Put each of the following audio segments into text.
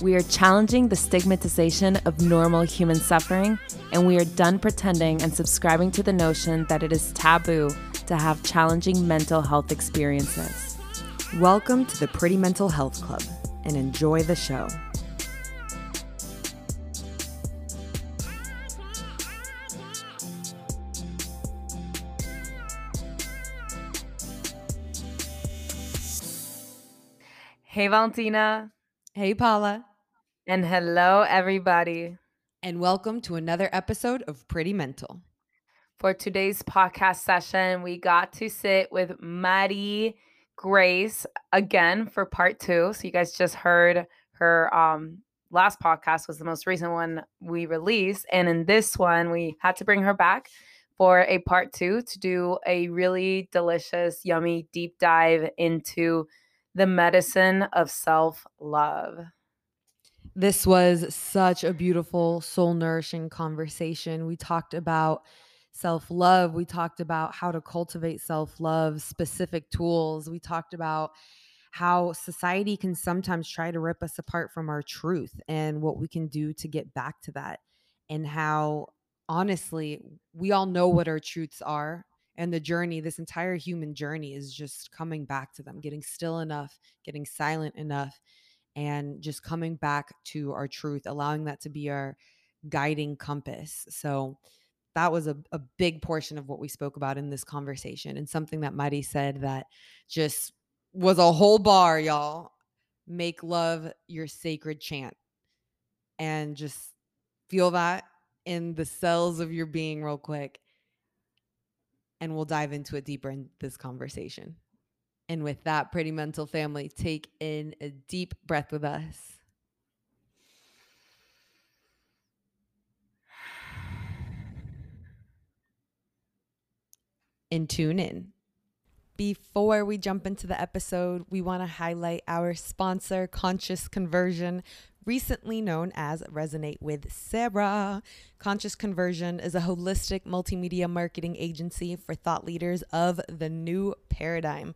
We are challenging the stigmatization of normal human suffering, and we are done pretending and subscribing to the notion that it is taboo to have challenging mental health experiences. Welcome to the Pretty Mental Health Club and enjoy the show. Hey, Valentina. Hey, Paula. And hello, everybody. And welcome to another episode of Pretty Mental. For today's podcast session, we got to sit with Maddie Grace again for part two. So, you guys just heard her um, last podcast, was the most recent one we released. And in this one, we had to bring her back for a part two to do a really delicious, yummy deep dive into the medicine of self love. This was such a beautiful, soul nourishing conversation. We talked about self love. We talked about how to cultivate self love, specific tools. We talked about how society can sometimes try to rip us apart from our truth and what we can do to get back to that. And how, honestly, we all know what our truths are and the journey this entire human journey is just coming back to them getting still enough getting silent enough and just coming back to our truth allowing that to be our guiding compass. So that was a, a big portion of what we spoke about in this conversation and something that Mighty said that just was a whole bar y'all. Make love your sacred chant. And just feel that in the cells of your being real quick. And we'll dive into it deeper in this conversation. And with that, pretty mental family, take in a deep breath with us. And tune in. Before we jump into the episode, we want to highlight our sponsor, Conscious Conversion, recently known as Resonate with Sarah. Conscious Conversion is a holistic multimedia marketing agency for thought leaders of the new paradigm.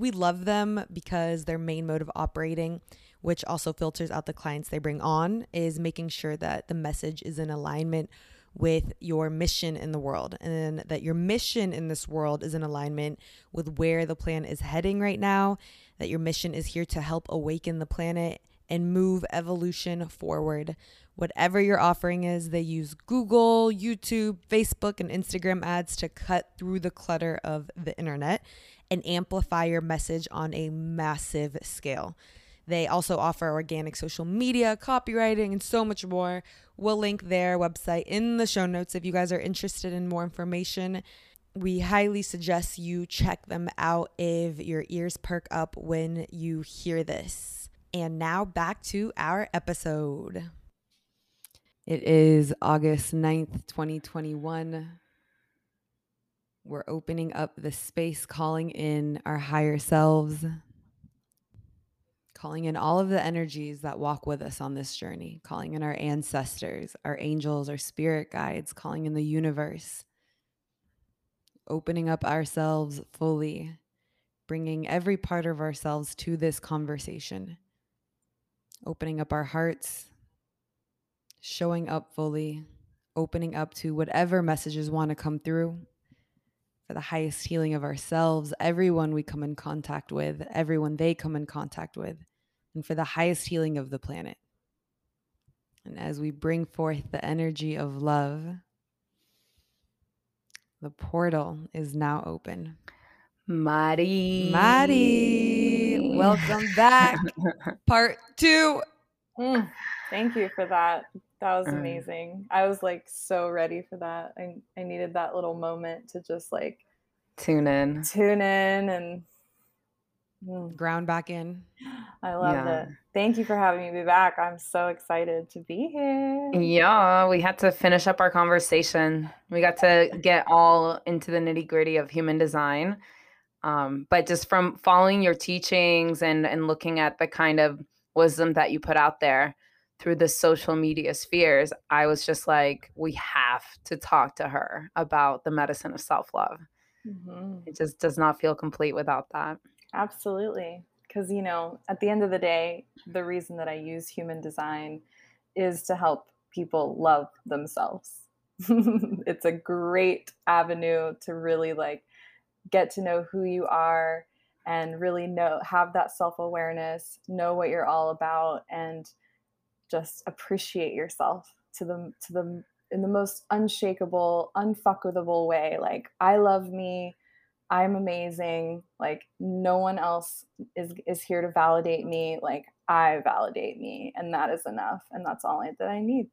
We love them because their main mode of operating, which also filters out the clients they bring on, is making sure that the message is in alignment with your mission in the world and that your mission in this world is in alignment with where the plan is heading right now, that your mission is here to help awaken the planet and move evolution forward. Whatever your offering is, they use Google, YouTube, Facebook, and Instagram ads to cut through the clutter of the internet and amplify your message on a massive scale. They also offer organic social media, copywriting, and so much more. We'll link their website in the show notes if you guys are interested in more information. We highly suggest you check them out if your ears perk up when you hear this. And now back to our episode. It is August 9th, 2021. We're opening up the space, calling in our higher selves, calling in all of the energies that walk with us on this journey, calling in our ancestors, our angels, our spirit guides, calling in the universe, opening up ourselves fully, bringing every part of ourselves to this conversation opening up our hearts, showing up fully, opening up to whatever messages want to come through for the highest healing of ourselves, everyone we come in contact with, everyone they come in contact with, and for the highest healing of the planet. And as we bring forth the energy of love, the portal is now open. Mari. Mari, welcome back. Part two. Mm, thank you for that. That was amazing. I was like so ready for that. I, I needed that little moment to just like tune in, tune in, and mm. ground back in. I love yeah. it. Thank you for having me be back. I'm so excited to be here. Yeah, we had to finish up our conversation. We got to get all into the nitty gritty of human design Um, but just from following your teachings and and looking at the kind of wisdom that you put out there through the social media spheres, I was just like, we have to talk to her about the medicine of self love. Mm-hmm. It just does not feel complete without that. Absolutely. Because, you know, at the end of the day, the reason that I use human design is to help people love themselves. it's a great avenue to really like get to know who you are and really know have that self-awareness know what you're all about and just appreciate yourself to the to the in the most unshakable unfuckable way. Like i love me. I'm amazing. Like no one else is is here to validate me. Like i validate me and that is enough and that's all I, that i need.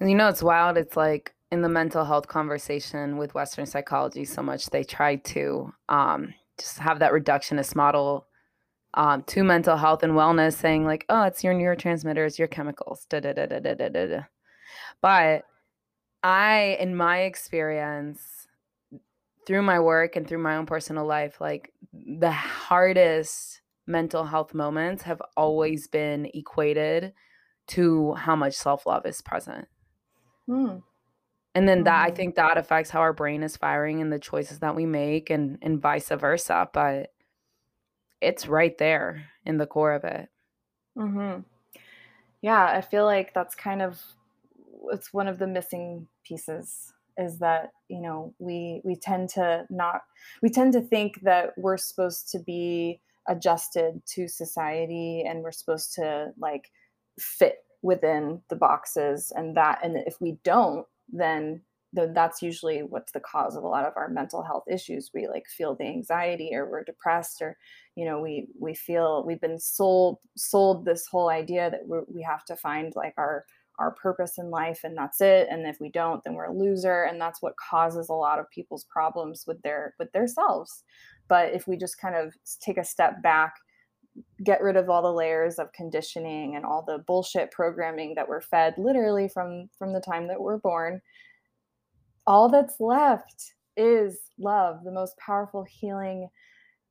And you know it's wild. It's like in the mental health conversation with Western psychology so much, they try to um, just have that reductionist model um, to mental health and wellness, saying like, "Oh, it's your neurotransmitters, your chemicals." Da, da, da, da, da, da, da. But I, in my experience, through my work and through my own personal life, like the hardest mental health moments have always been equated to how much self love is present. Hmm and then that i mm-hmm. think that affects how our brain is firing and the choices that we make and and vice versa but it's right there in the core of it mm-hmm. yeah i feel like that's kind of it's one of the missing pieces is that you know we we tend to not we tend to think that we're supposed to be adjusted to society and we're supposed to like fit within the boxes and that and if we don't then the, that's usually what's the cause of a lot of our mental health issues. We like feel the anxiety or we're depressed or you know we we feel we've been sold sold this whole idea that we we have to find like our our purpose in life and that's it. And if we don't then we're a loser. And that's what causes a lot of people's problems with their with their selves but if we just kind of take a step back get rid of all the layers of conditioning and all the bullshit programming that we're fed literally from from the time that we're born all that's left is love the most powerful healing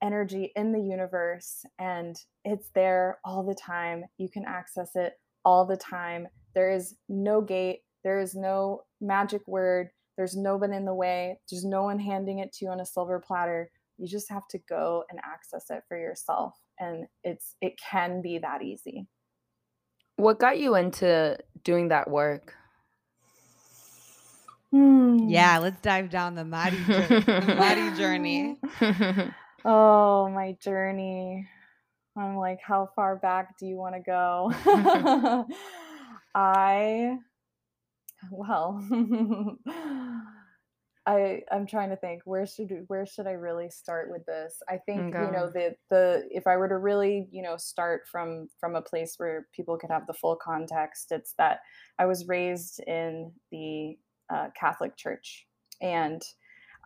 energy in the universe and it's there all the time. You can access it all the time. There is no gate. There is no magic word. There's no one in the way. There's no one handing it to you on a silver platter. You just have to go and access it for yourself and it's it can be that easy. What got you into doing that work hmm. yeah let's dive down the Mari journey, the Mari journey. oh my journey i'm like how far back do you want to go i well I I'm trying to think where should where should I really start with this? I think okay. you know the the if I were to really you know start from from a place where people could have the full context, it's that I was raised in the uh, Catholic Church, and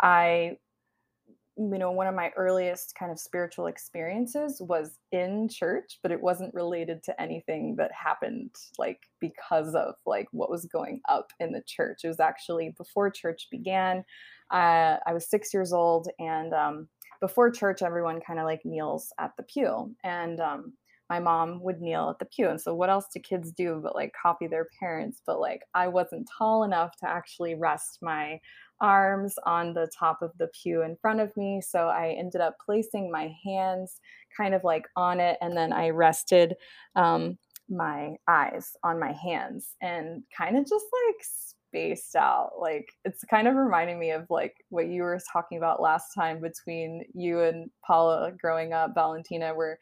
I you know one of my earliest kind of spiritual experiences was in church but it wasn't related to anything that happened like because of like what was going up in the church. It was actually before church began. Uh, i was six years old and um, before church everyone kind of like kneels at the pew. And um, my mom would kneel at the pew and so what else do kids do but like copy their parents but like i wasn't tall enough to actually rest my arms on the top of the pew in front of me. So I ended up placing my hands kind of like on it, and then I rested um, my eyes on my hands and kind of just like spaced out. Like it's kind of reminding me of like what you were talking about last time between you and Paula growing up, Valentina, where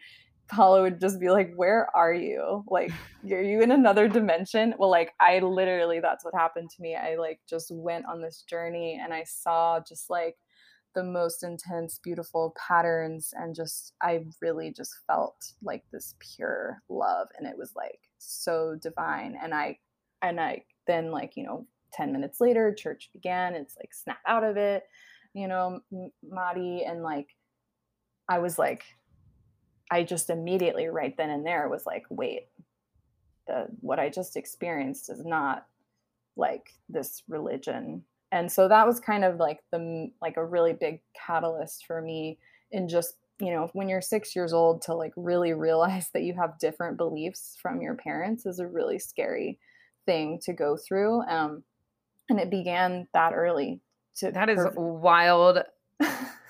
Paula would just be like, Where are you? Like, are you in another dimension? Well, like, I literally, that's what happened to me. I like just went on this journey and I saw just like the most intense, beautiful patterns. And just, I really just felt like this pure love. And it was like so divine. And I, and I then, like, you know, 10 minutes later, church began. It's like, snap out of it, you know, Mari. And like, I was like, I just immediately right then and there was like, wait, the what I just experienced is not like this religion. And so that was kind of like the like a really big catalyst for me in just you know when you're six years old to like really realize that you have different beliefs from your parents is a really scary thing to go through um and it began that early to that is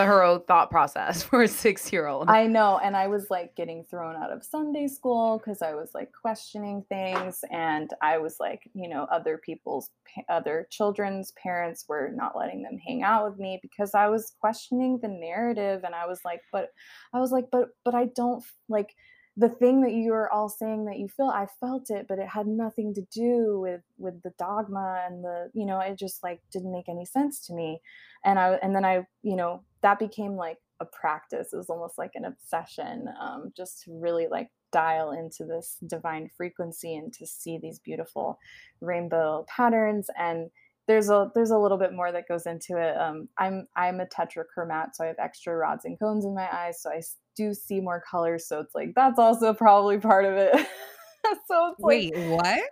perf- wild thorough thought process for a six year old. I know. And I was like getting thrown out of Sunday school because I was like questioning things. And I was like, you know, other people's, other children's parents were not letting them hang out with me because I was questioning the narrative. And I was like, but I was like, but, but I don't like, the thing that you are all saying that you feel i felt it but it had nothing to do with with the dogma and the you know it just like didn't make any sense to me and i and then i you know that became like a practice. It was almost like an obsession, um, just to really like dial into this divine frequency and to see these beautiful rainbow patterns. And there's a there's a little bit more that goes into it. Um, I'm I'm a tetrachromat, so I have extra rods and cones in my eyes, so I do see more colors. So it's like that's also probably part of it. so it's wait, like, what?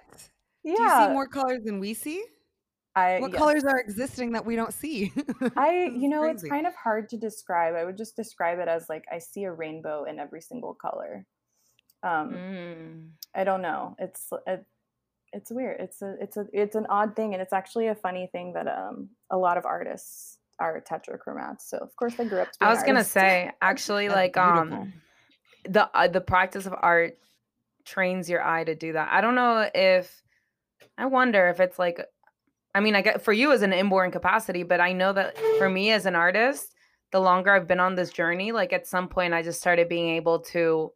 Yeah, do you see more colors than we see? I what yes. colors are existing that we don't see? I, you know, crazy. it's kind of hard to describe. I would just describe it as like I see a rainbow in every single color. Um, mm. I don't know. It's it, it's weird. It's a it's a it's an odd thing, and it's actually a funny thing that um a lot of artists are tetrachromats. So of course I grew up. I was gonna say actually like um the uh, the practice of art trains your eye to do that. I don't know if I wonder if it's like I mean, I get for you as an inborn capacity, but I know that for me as an artist, the longer I've been on this journey, like at some point I just started being able to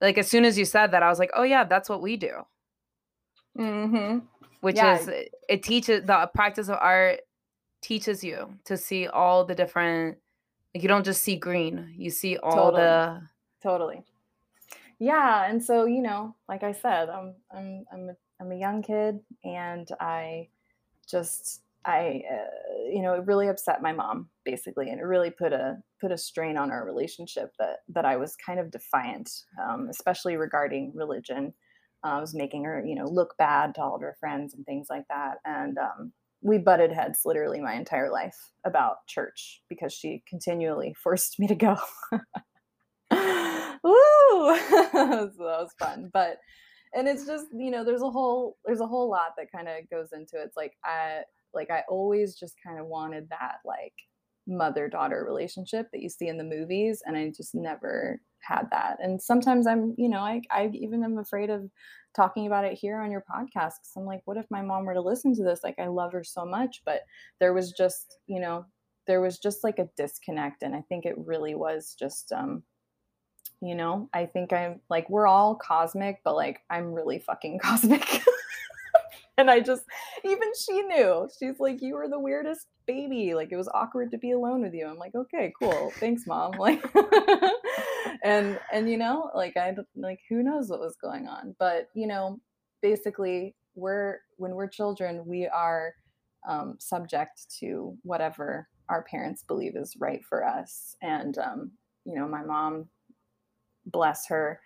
like as soon as you said that, I was like, oh yeah, that's what we do. Mm-hmm. Which yeah. is it teaches the practice of art teaches you to see all the different like you don't just see green, you see all totally. the totally. Yeah, and so you know, like I said, I'm I'm I'm a, I'm a young kid and I just I, uh, you know, it really upset my mom basically, and it really put a put a strain on our relationship that that I was kind of defiant, um, especially regarding religion. Uh, I was making her, you know, look bad to all of her friends and things like that, and um, we butted heads literally my entire life about church because she continually forced me to go. Woo! so that was fun, but and it's just you know there's a whole there's a whole lot that kind of goes into it. It's like I like I always just kind of wanted that like mother daughter relationship that you see in the movies and I just never had that. And sometimes I'm, you know, I I even am afraid of talking about it here on your podcast cuz I'm like what if my mom were to listen to this? Like I love her so much, but there was just, you know, there was just like a disconnect and I think it really was just um you know? I think i'm like we're all cosmic but like i'm really fucking cosmic. And i just even she knew. She's like you were the weirdest baby. Like it was awkward to be alone with you. I'm like okay cool. Thanks mom. Like and and you know like i like who knows what was going on. But you know basically we're when we're children we are um, subject to whatever our parents believe is right for us. And um, you know my mom bless her.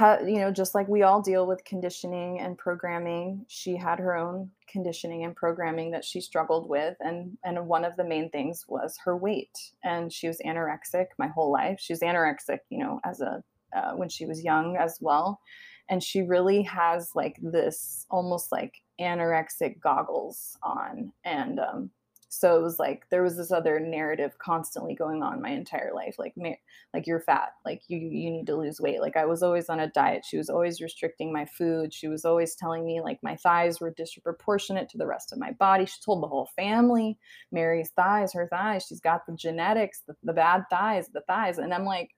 You know just like we all deal with conditioning and programming she had her own conditioning and programming that she struggled with and and one of the main things was her weight. And she was anorexic my whole life. She was anorexic you know as a uh, when she was young as well. And she really has like this almost like anorexic goggles on. And um, so it was like there was this other narrative constantly going on my entire life like like you're fat. Like you you need to lose weight. Like i was always on a diet. She was always restricting my food. She was always telling me like my thighs were disproportionate to the rest of my body. She told the whole family mary's thighs her thighs. She's got the genetics the, the bad thighs the thighs. And i'm like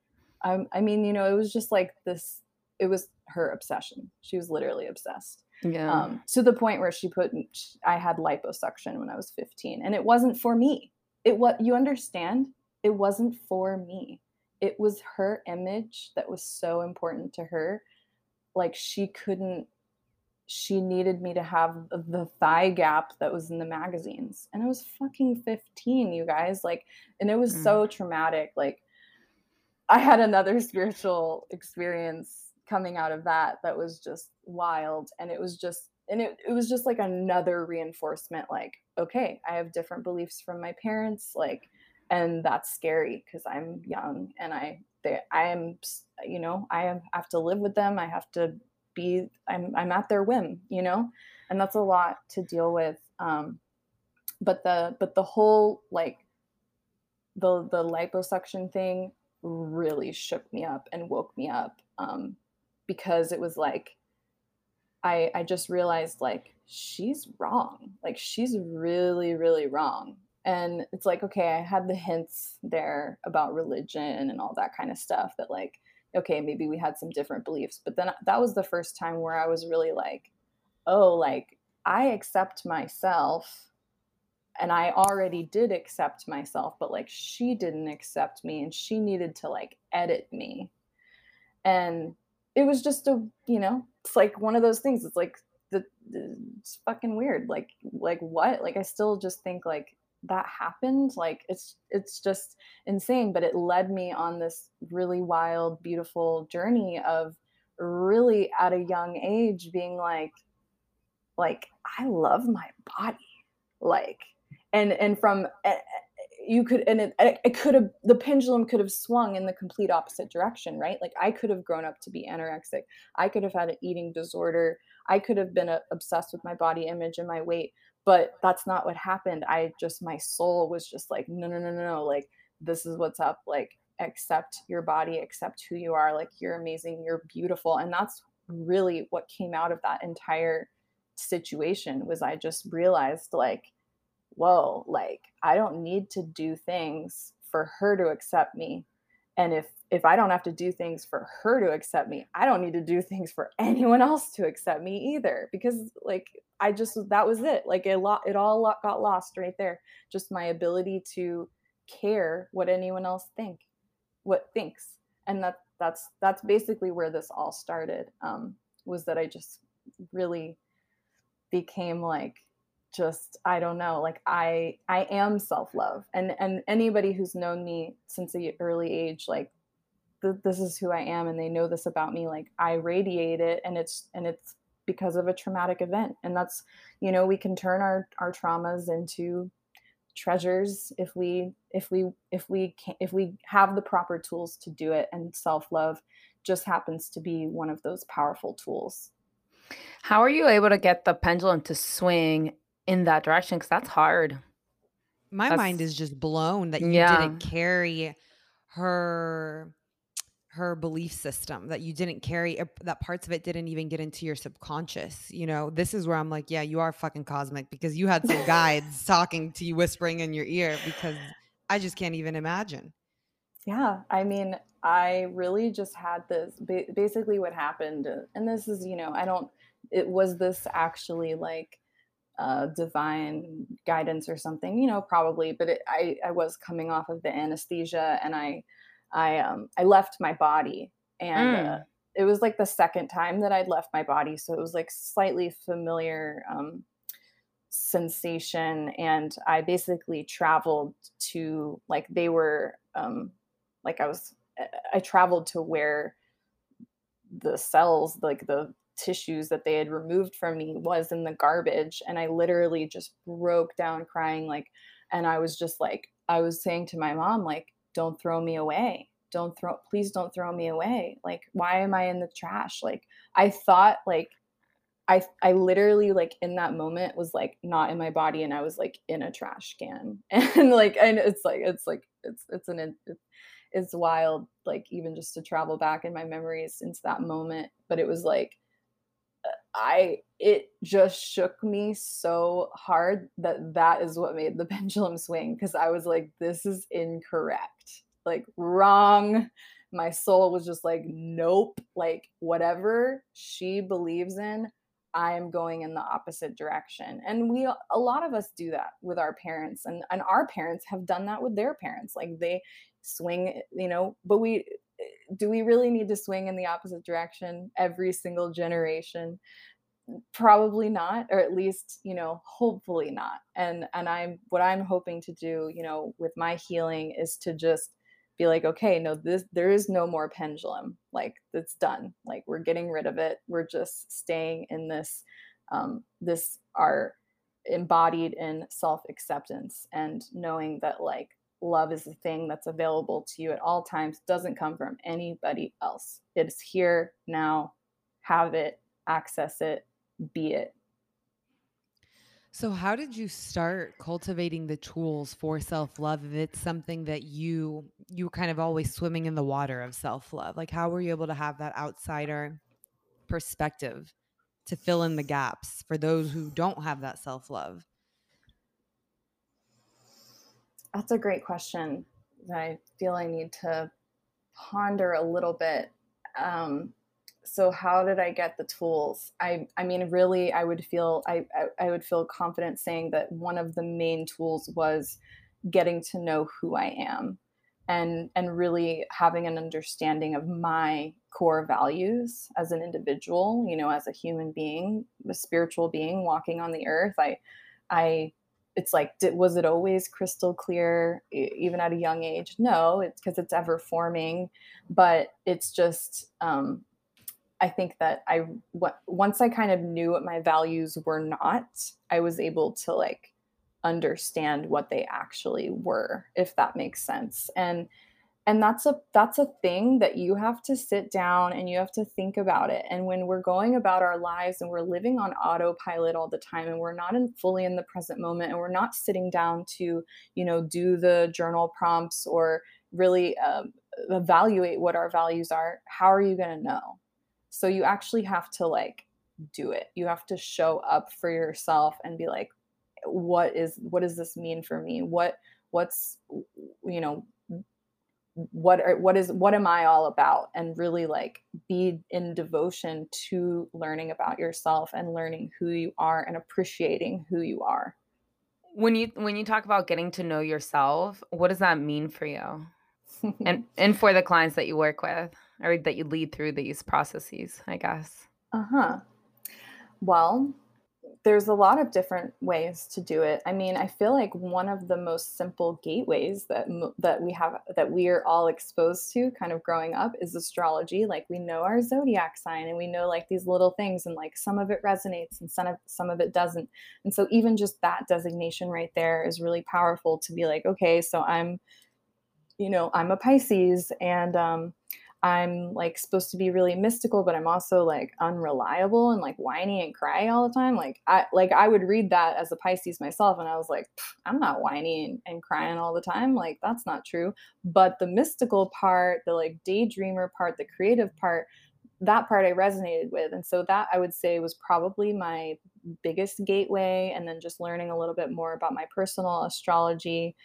I'm, i mean you know it was just like this it was her obsession. She was literally obsessed yeah. Um, to the point where she put, I had liposuction when I was 15, and it wasn't for me. It what you understand? It wasn't for me. It was her image that was so important to her. Like she couldn't. She needed me to have the thigh gap that was in the magazines, and I was fucking 15, you guys. Like, and it was mm. so traumatic. Like, I had another spiritual experience coming out of that that was just wild and it was just and it, it was just like another reinforcement like okay i have different beliefs from my parents like and that's scary because i'm young and i they i am you know i have to live with them i have to be i'm i'm at their whim you know? And that's a lot to deal with um but the but the whole like the the liposuction thing really shook me up and woke me up um because it was like I I just realized like she's wrong. Like she's really really wrong. And it's like okay, I had the hints there about religion and all that kind of stuff that like okay, maybe we had some different beliefs, but then that was the first time where I was really like oh, like I accept myself and I already did accept myself, but like she didn't accept me and she needed to like edit me. And it was just a, you know, it's like one of those things. It's like the, the it's fucking weird. Like like what? Like I still just think like that happened. Like it's it's just insane, but it led me on this really wild beautiful journey of really at a young age being like like I love my body. Like and and from you could and it, it could have the pendulum could have swung in the complete opposite direction right? Like i could have grown up to be anorexic. I could have had an eating disorder. I could have been uh, obsessed with my body image and my weight but that's not what happened. I just my soul was just like no no no no no. Like this is what's up. Like accept your body. Accept who you are. Like you're amazing. You're beautiful. And that's really what came out of that entire situation was i just realized like whoa, like I don't need to do things for her to accept me. And if if I don't have to do things for her to accept me, I don't need to do things for anyone else to accept me either. Because like I just that was it. Like it lot it all got lost right there. Just my ability to care what anyone else think, what thinks, and that that's that's basically where this all started. Um, was that I just really became like just i don't know like i i am self-love and and anybody who's known me since the early age like th- this is who i am and they know this about me like i radiate it and it's and it's because of a traumatic event and that's you know we can turn our our traumas into treasures if we if we if we can if we have the proper tools to do it and self-love just happens to be one of those powerful tools. How are you able to get the pendulum to swing in that direction because that's hard. My that's, mind is just blown that you yeah. didn't carry her her belief system that you didn't carry that parts of it didn't even get into your subconscious you know this is where i'm like yeah you are fucking cosmic because you had some guides talking to you whispering in your ear because i just can't even imagine yeah i mean i really just had this basically what happened and this is you know i don't it was this actually like uh, divine guidance or something, you know, probably. But it, I, I was coming off of the anesthesia, and I, I, um, I left my body, and mm. uh, it was like the second time that I'd left my body, so it was like slightly familiar um, sensation, and I basically traveled to like they were, um, like I was, I traveled to where the cells, like the tissues that they had removed from me was in the garbage and i literally just broke down crying like and i was just like i was saying to my mom like don't throw me away. Don't throw please don't throw me away. Like why am i in the trash? Like i thought like i i literally like in that moment was like not in my body and i was like in a trash can. And like and it's like it's like it's it's an it's, it's wild like even just to travel back in my memories into that moment but it was like I it just shook me so hard that that is what made the pendulum swing because I was like this is incorrect. Like wrong. My soul was just like nope, like whatever she believes in, I am going in the opposite direction. And we a lot of us do that with our parents and and our parents have done that with their parents. Like they swing, you know, but we do we really need to swing in the opposite direction every single generation? Probably not or at least you know hopefully not. And and i'm what i'm hoping to do you know with my healing is to just be like okay no this there is no more pendulum. Like it's done. Like we're getting rid of it. We're just staying in this um, this are embodied in self acceptance and knowing that like love is a thing that's available to you at all times doesn't come from anybody else. It's here now. Have it, access it, be it. So, how did you start cultivating the tools for self love? If it's something that you you were kind of always swimming in the water of self love, like how were you able to have that outsider perspective to fill in the gaps for those who don't have that self love? That's a great question that I feel I need to ponder a little bit. Um, so how did I get the tools? I I mean, really, I would feel I, I I would feel confident saying that one of the main tools was getting to know who I am and and really having an understanding of my core values as an individual you know as a human being a spiritual being walking on the earth i i it's like did, was it always crystal clear even at a young age? No it's because it's ever forming but it's just um i think that i once i kind of knew what my values were not i was able to like understand what they actually were if that makes sense. And and that's a that's a thing that you have to sit down and you have to think about it. And when we're going about our lives and we're living on autopilot all the time and we're not in fully in the present moment and we're not sitting down to you know do the journal prompts or really um, evaluate what our values are how are you going to know? So you actually have to like do it. You have to show up for yourself and be like what is what does this mean for me? What what's you know what are, what is what am i all about? And really like be in devotion to learning about yourself and learning who you are and appreciating who you are. When you when you talk about getting to know yourself what does that mean for you? And and for the clients that you work with or that you lead through these processes i guess. Uh-huh. Well there's a lot of different ways to do it. I mean, I feel like one of the most simple gateways that that we have that we are all exposed to kind of growing up is astrology. Like we know our zodiac sign and we know like these little things and like some of it resonates and some of some of it doesn't. And so even just that designation right there is really powerful to be like, okay, so I'm you know, I'm a Pisces and um I'm like supposed to be really mystical, but I'm also like unreliable and like whiny and cry all the time. Like I like I would read that as a Pisces myself, and I was like, I'm not whiny and, and crying all the time. Like that's not true. But the mystical part, the like daydreamer part, the creative part, that part I resonated with. And so that I would say was probably my biggest gateway. And then just learning a little bit more about my personal astrology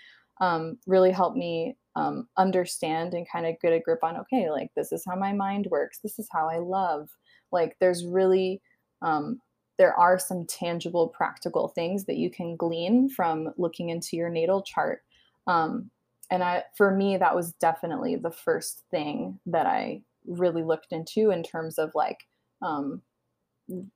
um, really helped me um, understand and kind of get a grip on okay like this is how my mind works this is how i love. Like there's really um, there are some tangible practical things that you can glean from looking into your natal chart um, and i for me that was definitely the first thing that i really looked into in terms of like um,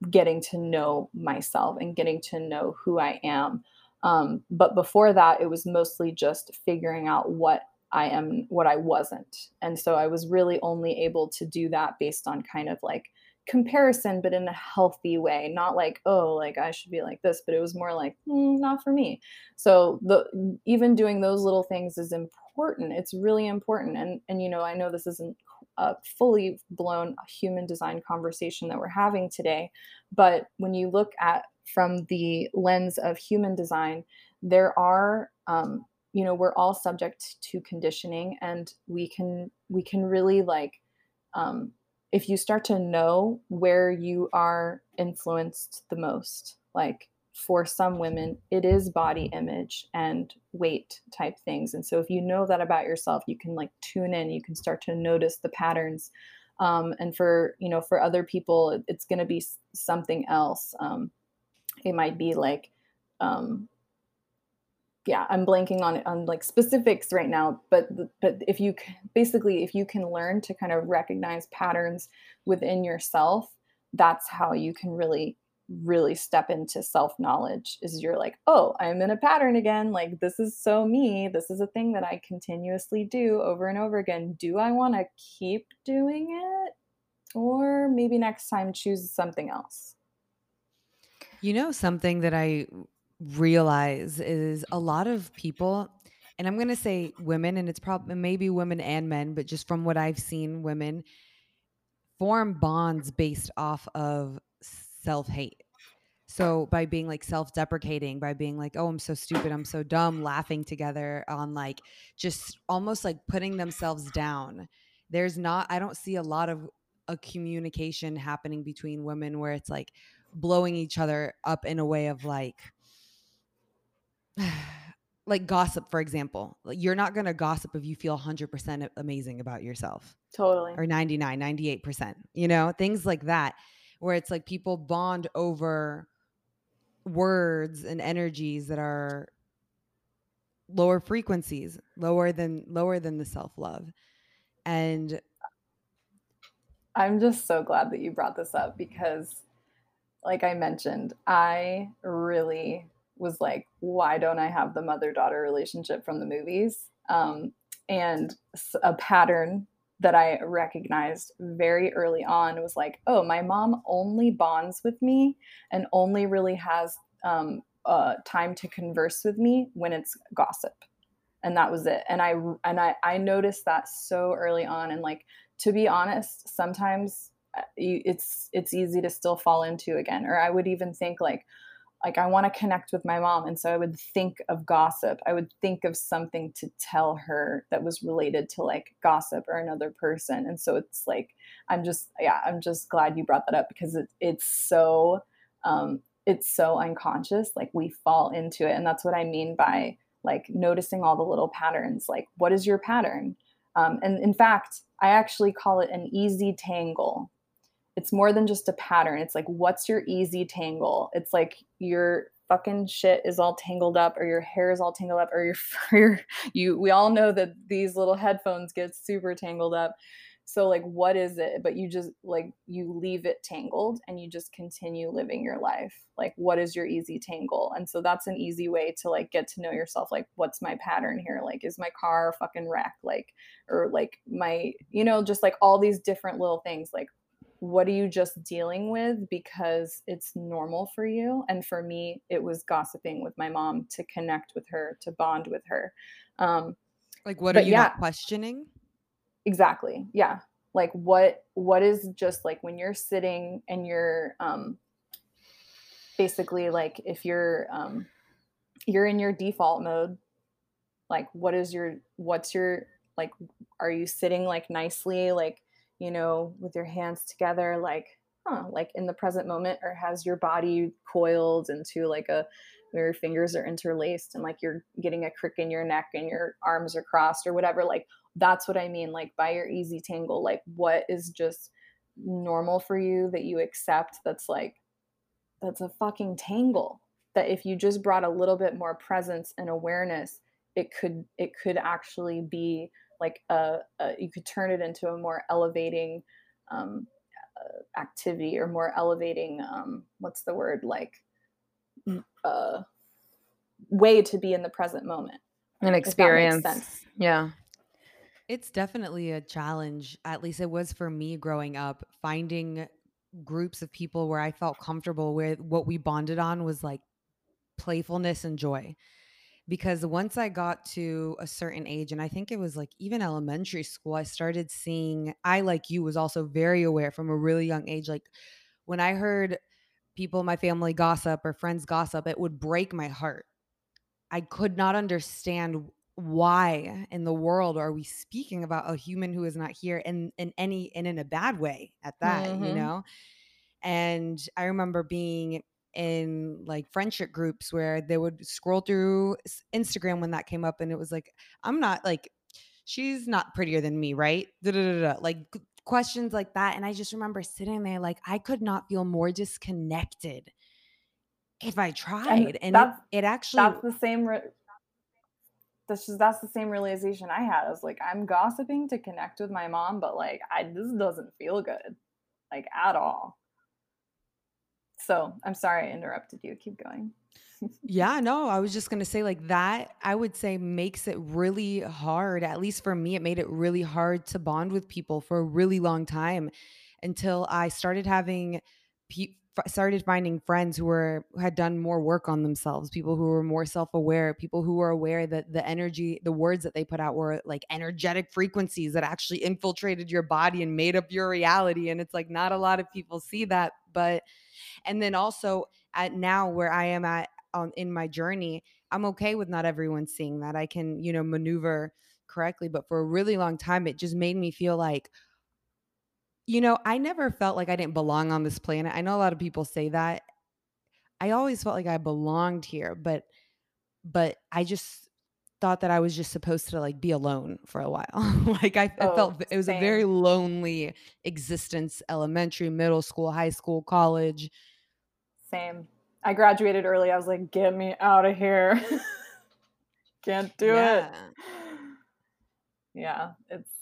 getting to know myself and getting to know who i am um, but before that it was mostly just figuring out what I am what I wasn't. And so I was really only able to do that based on kind of like comparison, but in a healthy way, not like, oh, like I should be like this, but it was more like, mm, not for me. So the even doing those little things is important. It's really important. And and you know, I know this isn't a fully blown human design conversation that we're having today, but when you look at from the lens of human design, there are um, you know we're all subject to conditioning and we can we can really like um, if you start to know where you are influenced the most like for some women it is body image and weight type things. And so if you know that about yourself you can like tune in you can start to notice the patterns. Um, and for you know for other people it's going to be something else. Um, it might be like um, yeah i'm blanking on on like specifics right now but but if you basically if you can learn to kind of recognize patterns within yourself that's how you can really really step into self knowledge is you're like oh i'm in a pattern again. Like this is so me. This is a thing that i continuously do over and over again. Do i want to keep doing it? Or maybe next time choose something else. You know, something that I realize is a lot of people, and I'm going to say women, and it's probably maybe women and men, but just from what I've seen, women form bonds based off of self hate. So by being like self-deprecating, by being like, "Oh, I'm so stupid, I'm so dumb," laughing together on like just almost like putting themselves down. There's not I don't see a lot of a communication happening between women where it's like blowing each other up in a way of like like gossip for example. like You're not going to gossip if you feel 100% amazing about yourself. Totally. Or 99, 98%. You know, things like that where it's like people bond over words and energies that are lower frequencies, lower than lower than the self-love. And I'm just so glad that you brought this up because like I mentioned, I really was like, why don't I have the mother daughter relationship from the movies? Um, and a pattern that I recognized very early on was like, oh, my mom only bonds with me and only really has um, uh, time to converse with me when it's gossip, and that was it. And I and I I noticed that so early on, and like to be honest, sometimes uh, it's it's easy to still fall into again. Or I would even think like, like I want to connect with my mom and so I would think of gossip. I would think of something to tell her that was related to like gossip or another person. And so it's like I'm just yeah, I'm just glad you brought that up because it, it's so um it's so unconscious like we fall into it and that's what I mean by like noticing all the little patterns like what is your pattern? Um, and in fact, I actually call it an easy tangle it's more than just a pattern. It's like, what's your easy tangle? It's like your fucking shit is all tangled up or your hair is all tangled up or your, your you we all know that these little headphones get super tangled up. So like what is it? But you just like you leave it tangled and you just continue living your life. Like what is your easy tangle? And so that's an easy way to like get to know yourself. Like what's my pattern here? Like is my car fucking wreck like or like my you know just like all these different little things. Like what are you just dealing with because it's normal for you? And for me it was gossiping with my mom to connect with her to bond with her. Um like what are you yeah, not questioning? Exactly yeah. Like what what is just like when you're sitting and you're um basically like if you're um you're in your default mode like what is your what's your like are you sitting like nicely like you know, with your hands together, like, huh, like in the present moment, or has your body coiled into like a where your fingers are interlaced and like you're getting a crick in your neck and your arms are crossed or whatever. Like, that's what I mean. Like, by your easy tangle, like, what is just normal for you that you accept that's like, that's a fucking tangle. That if you just brought a little bit more presence and awareness, it could it could actually be like a, a, you could turn it into a more elevating um, uh, activity or more elevating um, what's the word like uh, way to be in the present moment an experience. yeah. It's definitely a challenge at least it was for me growing up finding groups of people where i felt comfortable with what we bonded on was like playfulness and joy because once I got to a certain age, and I think it was like even elementary school, I started seeing, I, like you, was also very aware from a really young age. Like when I heard people in my family gossip or friends gossip, it would break my heart. I could not understand why in the world are we speaking about a human who is not here in in any and in a bad way at that, mm-hmm. you know? And I remember being in like friendship groups where they would scroll through Instagram when that came up and it was like, I'm not like, she's not prettier than me, right? Da-da-da-da. Like questions like that. And I just remember sitting there like, I could not feel more disconnected if I tried. And, and it, it, actually. That's the same. Re- that's just that's the same realization I had. I was like, I'm gossiping to connect with my mom, but like, I this doesn't feel good, like at all. So I'm sorry I interrupted you. Keep going. yeah, no, I was just going to say, like, that I would say makes it really hard. At least for me, it made it really hard to bond with people for a really long time until I started having pe- started finding friends who were who had done more work on themselves people who were more self-aware people who were aware that the energy the words that they put out were like energetic frequencies that actually infiltrated your body and made up your reality and it's like not a lot of people see that but and then also at now where i am at on in my journey i'm okay with not everyone seeing that i can you know maneuver correctly but for a really long time it just made me feel like you know, I never felt like I didn't belong on this planet. I know a lot of people say that. I always felt like I belonged here, but but I just thought that I was just supposed to like be alone for a while. like I, oh, I, felt it was same. a very lonely existence elementary, middle school, high school, college. Same. I graduated early. I was like, "Get me out of here." Can't do yeah. it. Yeah, it's it,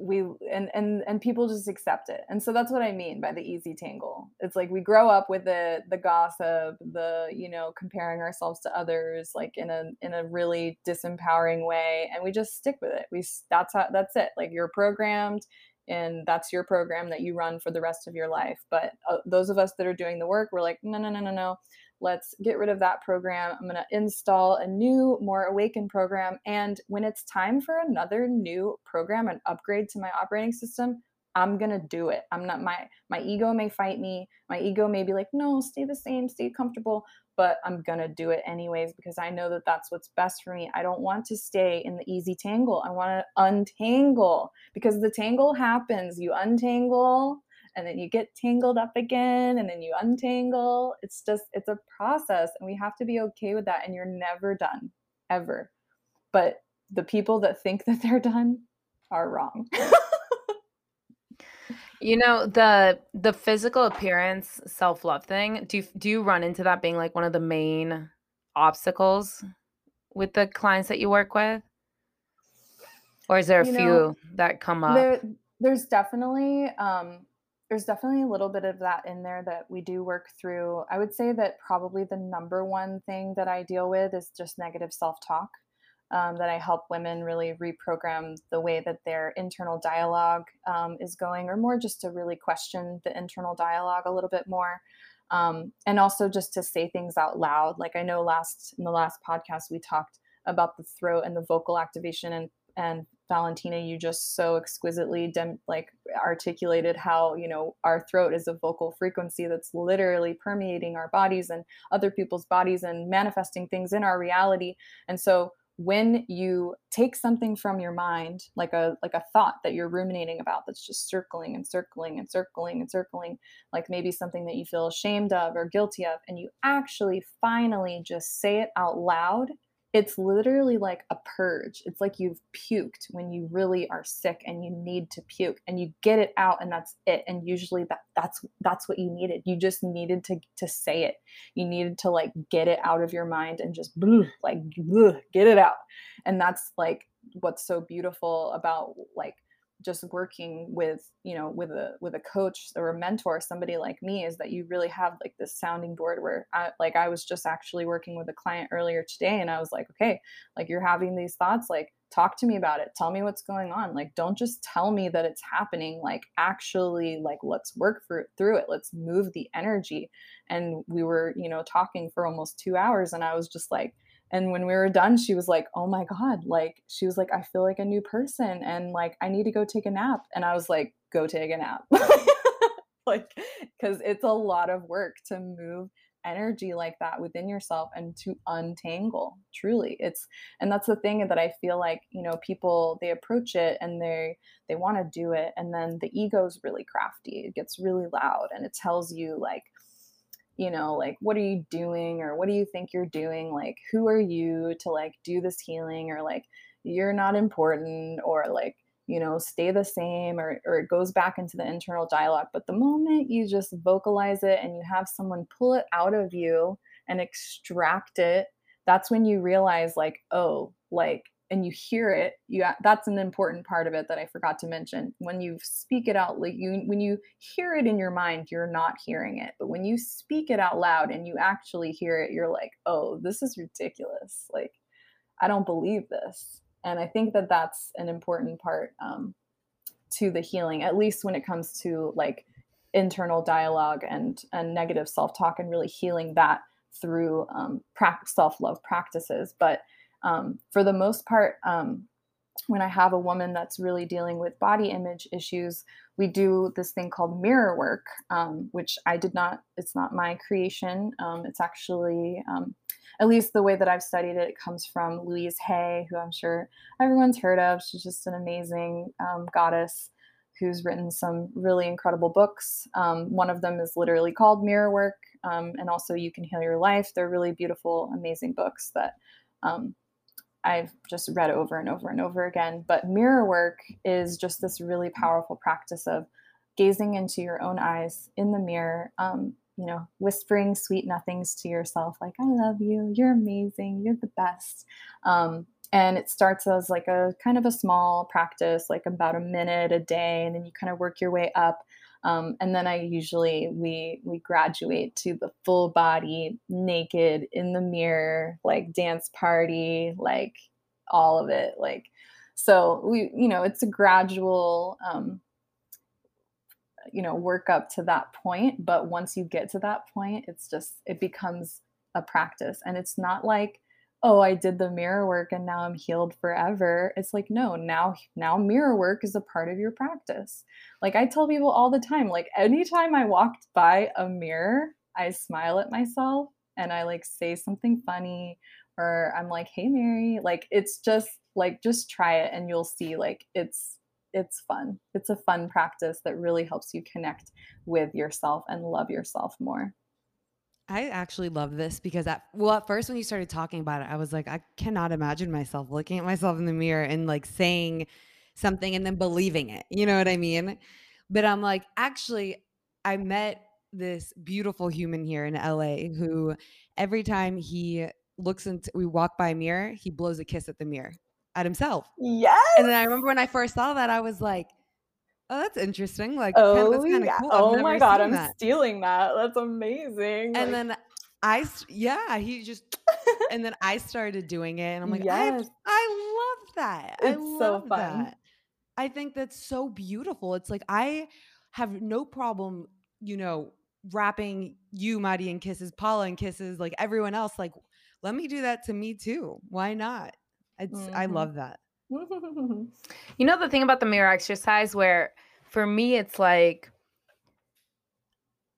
we and and and people just accept it. And so that's what i mean by the easy tangle. It's like we grow up with the the gossip the you know comparing ourselves to others like in a in a really disempowering way and we just stick with it. We that's how that's it. Like you're programmed and that's your program that you run for the rest of your life. But uh, those of us that are doing the work we're like no no no no no Let's get rid of that program. I'm going to install a new, more awakened program. And when it's time for another new program, an upgrade to my operating system, I'm gonna do it. I'm not my my ego may fight me. My ego may be like, no, stay the same, stay comfortable, but I'm gonna do it anyways because I know that that's what's best for me. I don't want to stay in the easy tangle. I want to untangle because the tangle happens. You untangle, and then you get tangled up again and then you untangle. It's just, it's a process and we have to be okay with that. And you're never done, ever. But the people that think that they're done are wrong. you know the the physical appearance self-love thing do you do you run into that being like one of the main obstacles with the clients that you work with or is there a you few know, that come up there, there's definitely um there's definitely a little bit of that in there that we do work through. I would say that probably the number one thing that I deal with is just negative self talk. Um, that I help women really reprogram the way that their internal dialogue um, is going, or more just to really question the internal dialogue a little bit more. Um, and also just to say things out loud. Like I know last in the last podcast we talked about the throat and the vocal activation and and Valentina, you just so exquisitely dem- like articulated how you know our throat is a vocal frequency that's literally permeating our bodies and other people's bodies and manifesting things in our reality. And so when you take something from your mind, like a like a thought that you're ruminating about that's just circling and circling and circling and circling, like maybe something that you feel ashamed of or guilty of, and you actually finally just say it out loud it's literally like a purge. It's like you've puked when you really are sick and you need to puke and you get it out and that's it. And usually that that's that's what you needed. You just needed to to say it. You needed to like get it out of your mind and just like get it out. And that's like what's so beautiful about like just working with you know with a with a coach or a mentor somebody like me is that you really have like this sounding board where I, like i was just actually working with a client earlier today and i was like okay like you're having these thoughts like talk to me about it. Tell me what's going on. Like don't just tell me that it's happening. Like actually like let's work through, through it. Let's move the energy. And we were you know talking for almost two hours and i was just like and when we were done she was like oh my god like she was like i feel like a new person and like i need to go take a nap. And i was like go take a nap. Like because it's a lot of work to move energy like that within yourself and to untangle truly. It's and that's the thing that i feel like you know people they approach it and they they want to do it and then the ego's really crafty. It gets really loud and it tells you like you know like what are you doing? or what do you think you're doing? Like who are you to like do this healing? or like you're not important or like you know stay the same or, or it goes back into the internal dialogue. But the moment you just vocalize it and you have someone pull it out of you and extract it that's when you realize like oh like and you hear it you that's an important part of it that i forgot to mention. When you speak it out like you when you hear it in your mind you're not hearing it. But when you speak it out loud and you actually hear it you're like oh this is ridiculous. Like i don't believe this. And i think that that's an important part um, to the healing at least when it comes to like internal dialogue and and negative self-talk and really healing that through um, pra- self-love practices. But um, for the most part um, when i have a woman that's really dealing with body image issues we do this thing called mirror work um, which i did not it's not my creation um, it's actually um, at least the way that I've studied it, it comes from Louise Hay, who I'm sure everyone's heard of. She's just an amazing um, goddess who's written some really incredible books. Um, one of them is literally called Mirror Work, um, and also You Can Heal Your Life. They're really beautiful, amazing books that um, I've just read over and over and over again. But mirror work is just this really powerful practice of gazing into your own eyes in the mirror um, you know, whispering sweet nothings to yourself, like, I love you, you're amazing, you're the best. Um, and it starts as like a kind of a small practice, like about a minute a day, and then you kind of work your way up. Um, and then I usually we we graduate to the full body, naked in the mirror, like dance party, like all of it, like so we you know it's a gradual um, you know work up to that point but once you get to that point it's just it becomes a practice. And it's not like oh i did the mirror work and now i'm healed forever it's like no now now mirror work is a part of your practice like i tell people all the time like anytime i walked by a mirror i smile at myself and i like say something funny or i'm like hey Mari like it's just like just try it and you'll see like it's it's fun. It's a fun practice that really helps you connect with yourself and love yourself more. I actually love this because at well at first when you started talking about it I was like I cannot imagine myself looking at myself in the mirror and like saying something and then believing it. You know what I mean? But I'm like actually I met this beautiful human here in LA who every time he looks into we walk by a mirror, he blows a kiss at the mirror at himself. Yes. And then I remember when I first saw that, I was like, oh, that's interesting. Like, oh, that's kind of yeah. cool. oh my God, I'm that. stealing that. That's amazing. And like- then I, yeah, he just, and then I started doing it. And I'm like, yes. I, I love that. It's I love so fun. That. I think that's so beautiful. It's like, I have no problem, you know, wrapping you, Mari, in kisses, Paula, in kisses, like everyone else. Like, let me do that to me too. Why not? It's mm-hmm. I love that. you know the thing about the mirror exercise where for me it's like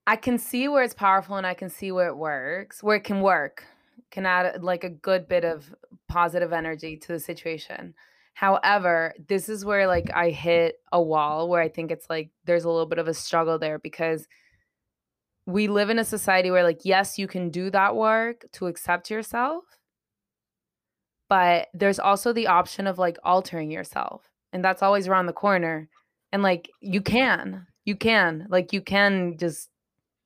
I can see where it's powerful and I can see where it works, where it can work, can add like a good bit of positive energy to the situation. However, this is where like I hit a wall where I think it's like there's a little bit of a struggle there because we live in a society where like yes, you can do that work to accept yourself, but there's also the option of like altering yourself and that's always around the corner and like you can you can like you can just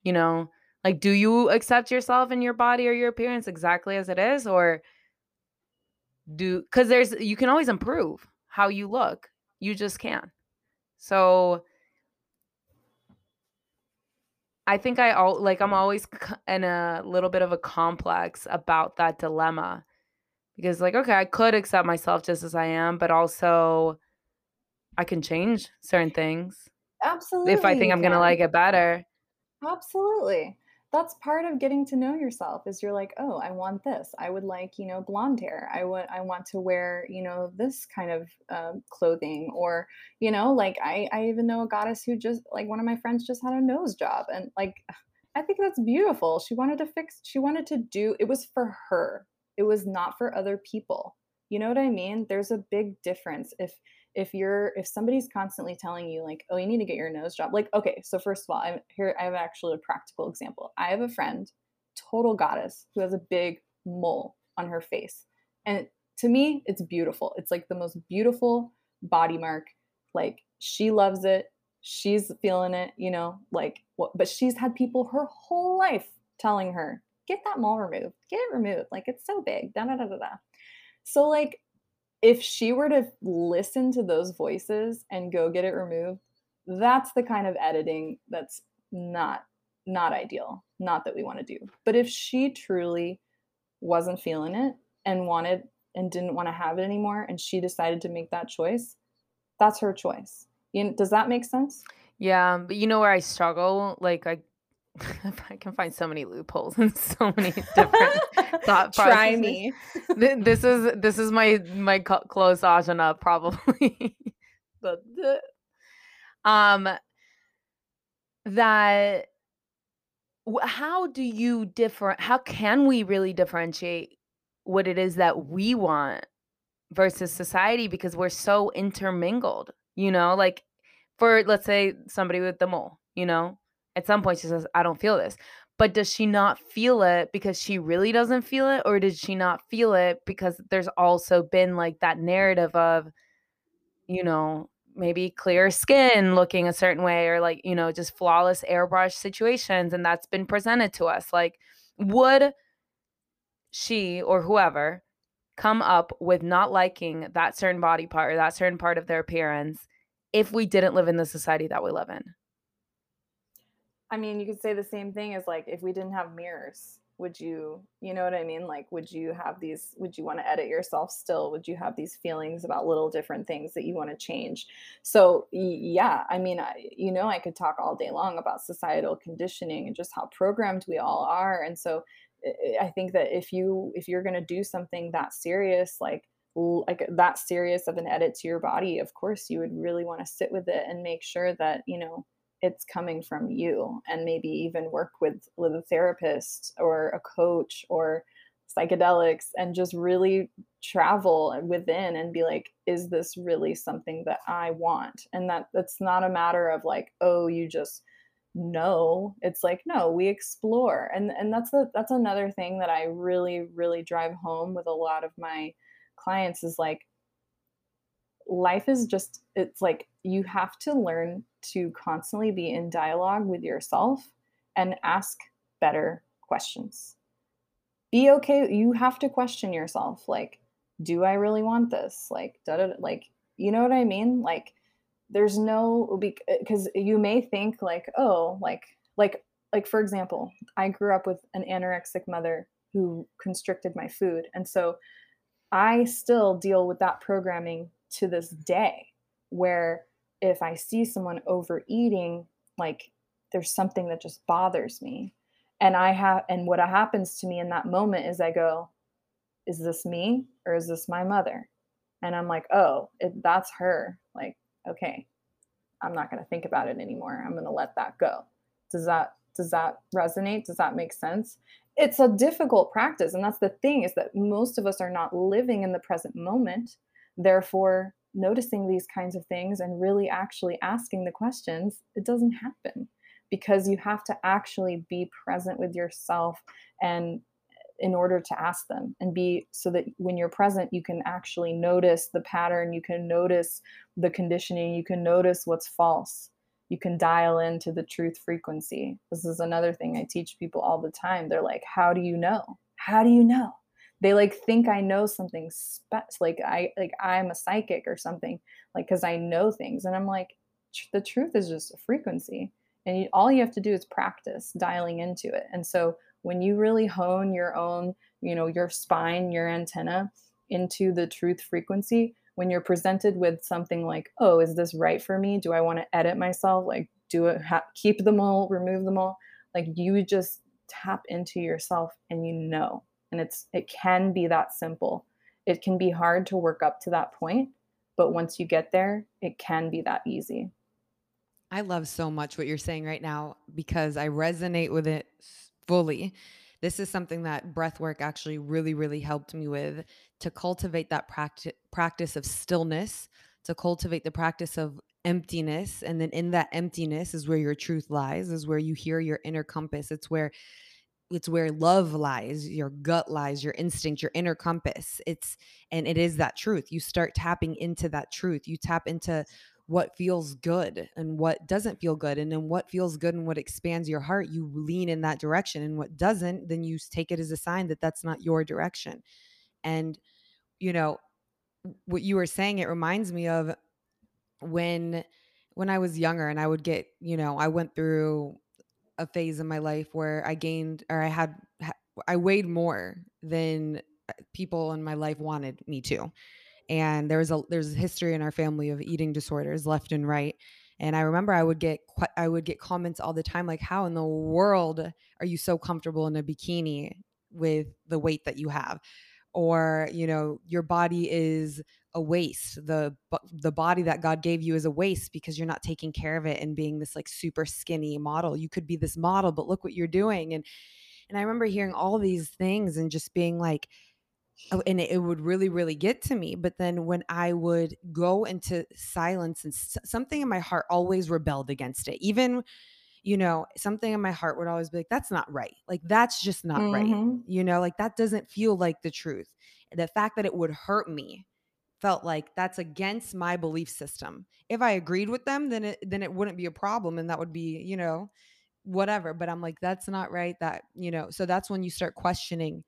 you know like do you accept yourself and your body or your appearance exactly as it is or do because there's you can always improve how you look you just can so i think i all like i'm always in a little bit of a complex about that dilemma because like okay i could accept myself just as i am but also i can change certain things absolutely if i think i'm gonna like it better. Absolutely. That's part of getting to know yourself is you're like oh i want this. I would like you know blonde hair. I would i want to wear you know this kind of uh, clothing or you know like i i even know a goddess who just like one of my friends just had a nose job and like i think that's beautiful. She wanted to fix she wanted to do it was for her it was not for other people. You know what i mean? There's a big difference if if you're if somebody's constantly telling you like oh you need to get your nose job like okay so first of all i'm here i have actually a practical example. I have a friend total goddess who has a big mole on her face. And to me it's beautiful. It's like the most beautiful body mark. Like she loves it. She's feeling it you know like but she's had people her whole life telling her get that mole removed, get it removed. Like it's so big. Da da da da da. So like if she were to listen to those voices and go get it removed, that's the kind of editing that's not not ideal. Not that we want to do. But if she truly wasn't feeling it and wanted and didn't want to have it anymore and she decided to make that choice, that's her choice. You know, does that make sense? Yeah, but you know where I struggle? Like I I can find so many loopholes and so many different thought processes. Try me. this is this is my my close ajna probably. but um that how do you differ how can we really differentiate what it is that we want versus society because we're so intermingled you know like for let's say somebody with the mole you know at some point she says i don't feel this. But does she not feel it because she really doesn't feel it? Or did she not feel it because there's also been like that narrative of you know maybe clear skin looking a certain way or like you know just flawless airbrush situations and that's been presented to us? Like would she or whoever come up with not liking that certain body part or that certain part of their appearance if we didn't live in the society that we live in i mean you could say the same thing as like if we didn't have mirrors would you you know what i mean? Like would you have these would you want to edit yourself still? Would you have these feelings about little different things that you want to change? So yeah i mean I, you know i could talk all day long about societal conditioning and just how programmed we all are and so eh, i think that if you if you're going to do something that serious like like that serious of an edit to your body of course you would really want to sit with it and make sure that you know it's coming from you and maybe even work with with a therapist or a coach or psychedelics and just really travel within and be like is this really something that i want? And that that's not a matter of like oh you just know. It's like no we explore. And and that's a that's another thing that i really really drive home with a lot of my clients is like life is just it's like you have to learn to constantly be in dialogue with yourself and ask better questions. Be okay. You have to question yourself like, do I really want this? Like, da da, like, you know what I mean? Like, there's no, because you may think, like, oh, like, like, like, for example, I grew up with an anorexic mother who constricted my food. And so I still deal with that programming to this day where if I see someone overeating, like there's something that just bothers me. And I have, and what happens to me in that moment is I go, is this me or is this my mother? And I'm like, oh, it, that's her. Like, okay, I'm not going to think about it anymore. I'm going to let that go. Does that does that resonate? Does that make sense? It's a difficult practice, and that's the thing is that most of us are not living in the present moment. Therefore, noticing these kinds of things and really actually asking the questions, it doesn't happen because you have to actually be present with yourself and eh, in order to ask them and be so that when you're present you can actually notice the pattern you can notice the conditioning you can notice what's false. You can dial into the truth frequency. This is another thing i teach people all the time. They're like how do you know? How do you know they like think I know something spe- like I like I'm a psychic or something like because I know things and I'm like the truth is just a frequency and you, all you have to do is practice dialing into it. And so when you really hone your own you know your spine your antenna into the truth frequency when you're presented with something like oh is this right for me? Do i want to edit myself? Like do it ha- keep them all remove them all? Like you just tap into yourself and you know and it's it can be that simple. It can be hard to work up to that point but once you get there it can be that easy. I love so much what you're saying right now because i resonate with it fully. This is something that breath work actually really really helped me with to cultivate that practice practice of stillness to cultivate the practice of emptiness and then in that emptiness is where your truth lies is where you hear your inner compass. It's where it's where love lies your gut lies your instinct your inner compass. It's and it is that truth. You start tapping into that truth. You tap into what feels good and what doesn't feel good and then what feels good and what expands your heart you lean in that direction and what doesn't then you take it as a sign that that's not your direction. And you know what you were saying it reminds me of when when I was younger and I would get, you know, I went through a phase in my life where I gained or I had I weighed more than uh, people in my life wanted me to. And there was a there's a history in our family of eating disorders left and right. And I remember I would get I would get comments all the time like how in the world are you so comfortable in a bikini with the weight that you have? Or, you know, your body is a waste. The the body that God gave you is a waste because you're not taking care of it and being this like super skinny model. You could be this model, but look what you're doing. And and I remember hearing all these things and just being like, oh, and it, it, would really, really get to me. But then when I would go into silence and s- something in my heart always rebelled against it, even, you know, something in my heart would always be like, that's not right. Like, that's just not mm-hmm. right. You know, like that doesn't feel like the truth. The fact that it would hurt me felt like that's against my belief system. If I agreed with them, then it then it wouldn't be a problem and that would be, you know, whatever but i'm like that's not right that you know so that's when you start questioning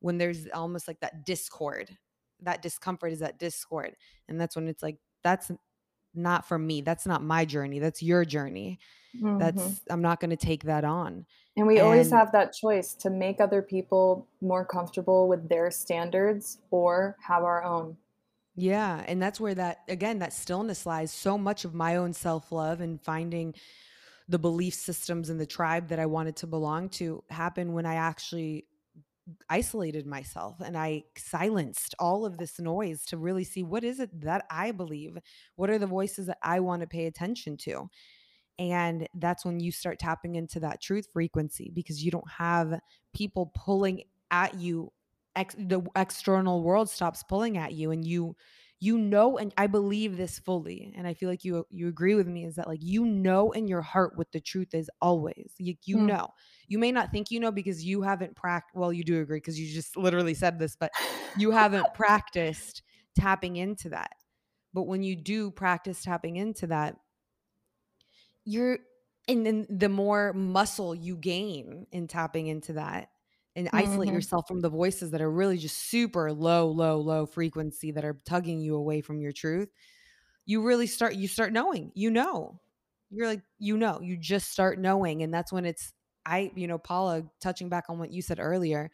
when there's almost like that discord that discomfort is that discord and that's when it's like that's not for me that's not my journey that's your journey mm-hmm. that's i'm not going to take that on and we and, always have that choice to make other people more comfortable with their standards or have our own yeah and that's where that again that stillness lies so much of my own self-love and finding the belief systems and the tribe that I wanted to belong to happened when I actually isolated myself and I silenced all of this noise to really see what is it that I believe? What are the voices that I want to pay attention to? And that's when you start tapping into that truth frequency because you don't have people pulling at you. Ex- the external world stops pulling at you and you you know and i believe this fully and i feel like you you agree with me is that like you know in your heart what the truth is always you, you mm. know you may not think you know because you haven't practiced well you do agree because you just literally said this but you haven't practiced tapping into that but when you do practice tapping into that you're and then the more muscle you gain in tapping into that and isolate mm-hmm. yourself from the voices that are really just super low low low frequency that are tugging you away from your truth you really start you start knowing you know you're like you know you just start knowing and that's when it's i you know paula touching back on what you said earlier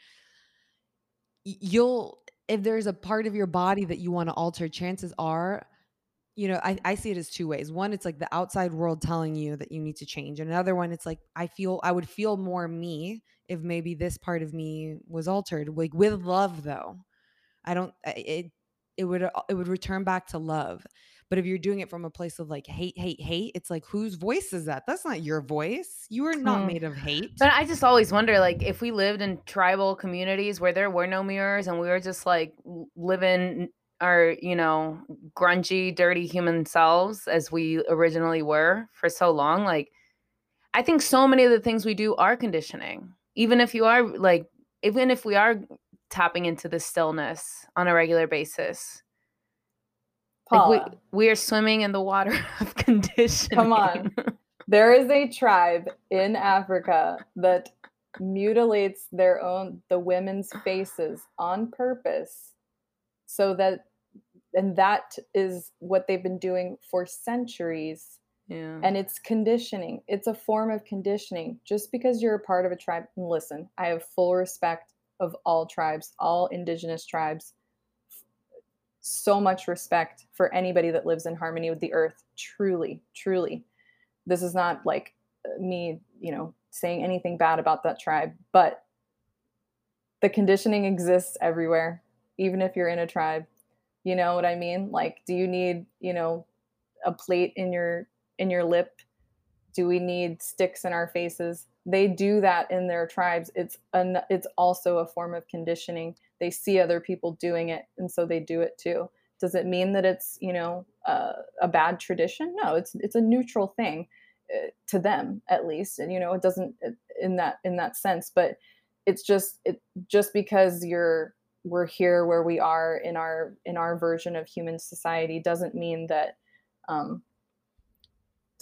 you'll if there's a part of your body that you want to alter chances are you know I, I see it as two ways one it's like the outside world telling you that you need to change and another one it's like i feel i would feel more me if maybe this part of me was altered like with love though. I don't it it would it would return back to love. But if you're doing it from a place of like hate hate hate it's like whose voice is that? That's not your voice. You are not mm. made of hate. But i just always wonder like if we lived in tribal communities where there were no mirrors and we were just like living our you know grungy dirty human selves as we originally were for so long like i think so many of the things we do are conditioning even if you are like even if we are tapping into the stillness on a regular basis like we, we are swimming in the water of condition come on. there is a tribe in africa that mutilates their own the women's faces on purpose so that and that is what they've been doing for centuries yeah. And it's conditioning. It's a form of conditioning. Just because you're a part of a tribe, listen, I have full respect of all tribes, all indigenous tribes. So much respect for anybody that lives in harmony with the earth. Truly, truly. This is not like uh, me, you know, saying anything bad about that tribe, but the conditioning exists everywhere, even if you're in a tribe. You know what I mean? Like, do you need, you know, a plate in your in your lip? Do we need sticks in our faces? They do that in their tribes. It's an it's also a form of conditioning. They see other people doing it, and so they do it too. Does it mean that it's you know uh, a bad tradition? No, it's it's a neutral thing uh, to them at least, and you know it doesn't in that in that sense. But it's just it just because you're we're here where we are in our in our version of human society doesn't mean that um,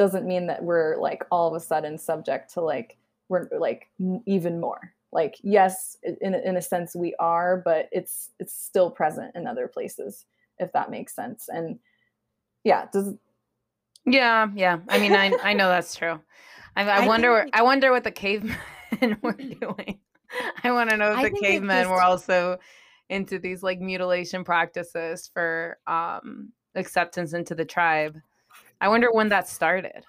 doesn't mean that we're like all of a sudden subject to like we're like even more. Like yes in, in a sense we are but it's it's still present in other places if that makes sense. And yeah does yeah yeah. I mean i i know that's true. I, I, I wonder think, i wonder what the cavemen were doing. I want to know if the cavemen just, were also into these like mutilation practices for um acceptance into the tribe I wonder when that started.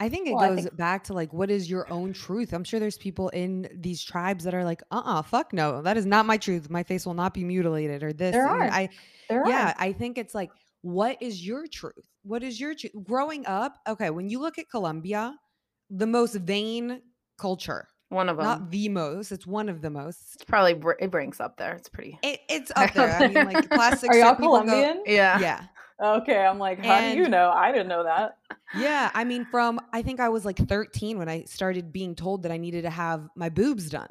I think it well, goes think- back to like, what is your own truth? I'm sure there's people in these tribes that are like, uh uh fuck no, that is not my truth. My face will not be mutilated or this. There are. I, there yeah, are. I think it's like, what is your truth? What is your truth? Growing up, okay, when you look at Colombia, the most vain culture. One of them. Not the most. It's one of the most. It's probably br- it ranks up there. It's pretty. It, it's up there. I mean, like plastic. Are y'all Colombian? Go, yeah. Yeah. Okay, I'm like, how and, do you know? I didn't know that. Yeah, I mean, from I think I was like 13 when I started being told that I needed to have my boobs done.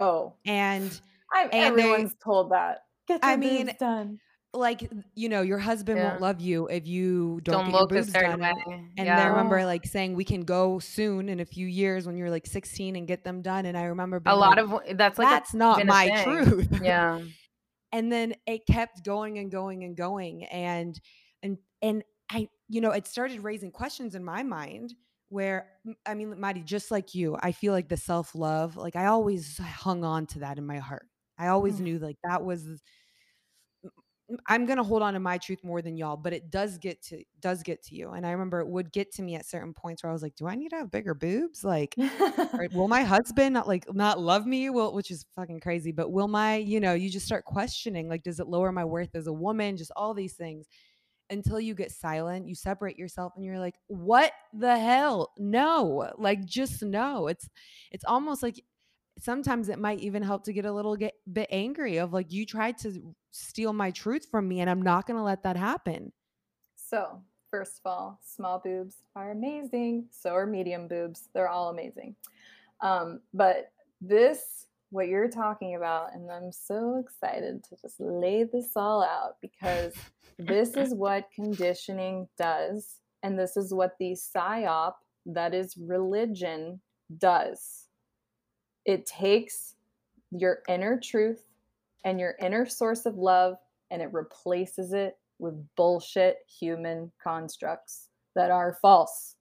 Oh, and I'm, and everyone's they, told that. Get your I mean, boobs done. Like you know, your husband yeah. won't love you if you don't, don't get your boobs done. Way. And yeah. I remember like saying we can go soon in a few years when you're like 16 and get them done. And I remember a lot like, of that's like that's a, not my truth. Yeah. and then it kept going and going and going and and I, you know, it started raising questions in my mind where I mean, Mari, just like you, I feel like the self love, like I always hung on to that in my heart. I always mm. knew like that was I'm gonna hold on to my truth more than y'all, but it does get to does get to you. And I remember it would get to me at certain points where I was like, "Do I need to have bigger boobs? Like, will my husband not like not love me? Well, which is fucking crazy. But will my, you know, you just start questioning like, does it lower my worth as a woman? Just all these things until you get silent, you separate yourself and you're like, "What the hell? No." Like just no. It's it's almost like sometimes it might even help to get a little get, bit angry of like you tried to steal my truth from me and I'm not going to let that happen. So, first of all, small boobs are amazing. So are medium boobs. They're all amazing. Um, but this what you're talking about. And I'm so excited to just lay this all out because this is what conditioning does. And this is what the psyop, that is religion, does. It takes your inner truth and your inner source of love and it replaces it with bullshit human constructs that are false.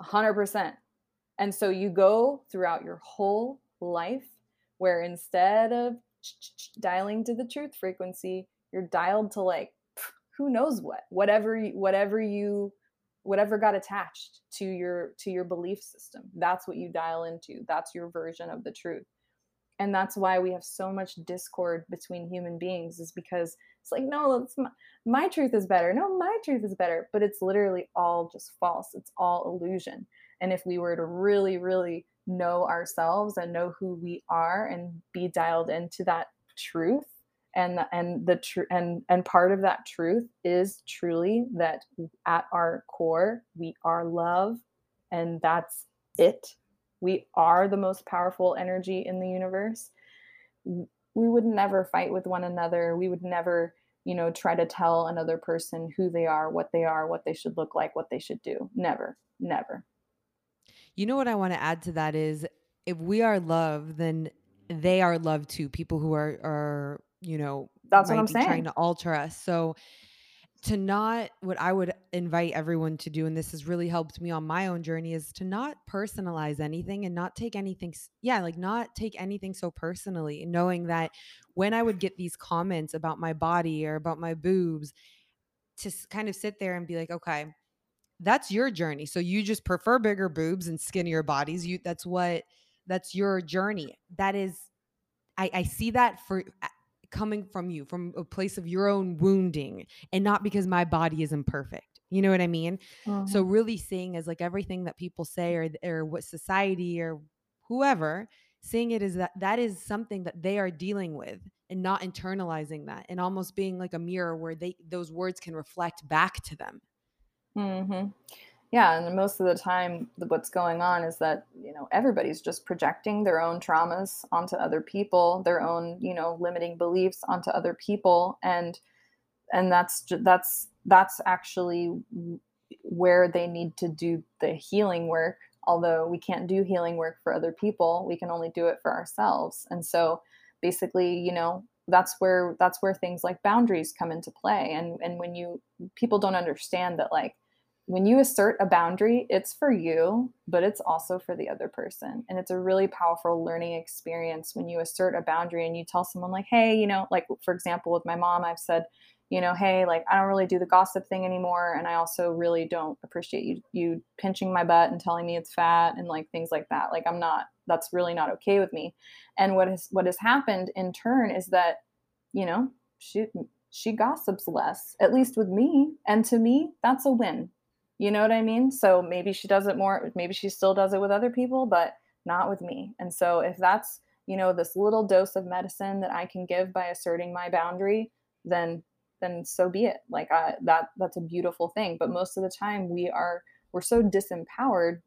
100%. And so you go throughout your whole life where instead of dialing to the truth frequency, you're dialed to like who knows what, whatever whatever you whatever got attached to your to your belief system. That's what you dial into. That's your version of the truth. And that's why we have so much discord between human beings is because it's like no, it's my, my truth is better. No, my truth is better, but it's literally all just false. It's all illusion. And if we were to really really know ourselves and know who we are and be dialed into that truth. And and the tr- and and part of that truth is truly that at our core we are love and that's it. We are the most powerful energy in the universe. We would never fight with one another. We would never you know try to tell another person who they are what they are what they should look like what they should do. Never never you know what I want to add to that is if we are love, then they are love too. People who are are you know that's what I'm saying trying to alter us. So to not what I would invite everyone to do, and this has really helped me on my own journey, is to not personalize anything and not take anything, yeah, like not take anything so personally, knowing that when I would get these comments about my body or about my boobs, to kind of sit there and be like, okay, that's your journey. So you just prefer bigger boobs and skinnier bodies. You that's what that's your journey. That is I, I see that for coming from you from a place of your own wounding and not because my body is imperfect. You know what I mean? Uh-huh. So really seeing as like everything that people say or or what society or whoever seeing it is that that is something that they are dealing with and not internalizing that and almost being like a mirror where they those words can reflect back to them Mm-hmm. Yeah, and most of the time, what's going on is that you know everybody's just projecting their own traumas onto other people, their own you know limiting beliefs onto other people, and and that's that's that's actually where they need to do the healing work. Although we can't do healing work for other people, we can only do it for ourselves. And so, basically, you know, that's where that's where things like boundaries come into play. And and when you people don't understand that like when you assert a boundary, it's for you, but it's also for the other person. And it's a really powerful learning experience when you assert a boundary and you tell someone, like, hey, you know, like for example, with my mom, I've said, you know, hey, like I don't really do the gossip thing anymore, and I also really don't appreciate you you pinching my butt and telling me it's fat and like things like that. Like I'm not. That's really not okay with me. And what has what has happened in turn is that, you know, she she gossips less, at least with me, and to me, that's a win. You know what I mean? So maybe she does it more. Maybe she still does it with other people, but not with me. And so if that's you know this little dose of medicine that I can give by asserting my boundary, then then so be it like that that's a beautiful thing but most of the time we are we're so disempowered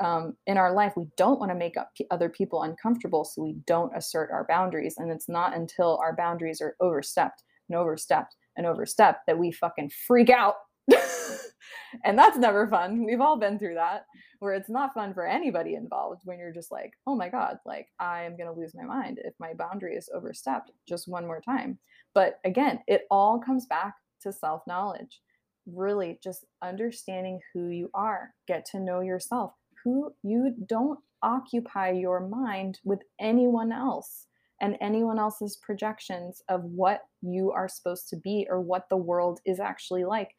um, in our life we don't want to make up other people uncomfortable so we don't assert our boundaries and it's not until our boundaries are overstepped and overstepped and overstepped that we fucking freak out and that's never fun we've all been through that where it's not fun for anybody involved when you're just like oh my god like i am going to lose my mind if my boundary is overstepped just one more time but again, it all comes back to self knowledge. Really, just understanding who you are, get to know yourself, who you don't occupy your mind with anyone else and anyone else's projections of what you are supposed to be or what the world is actually like.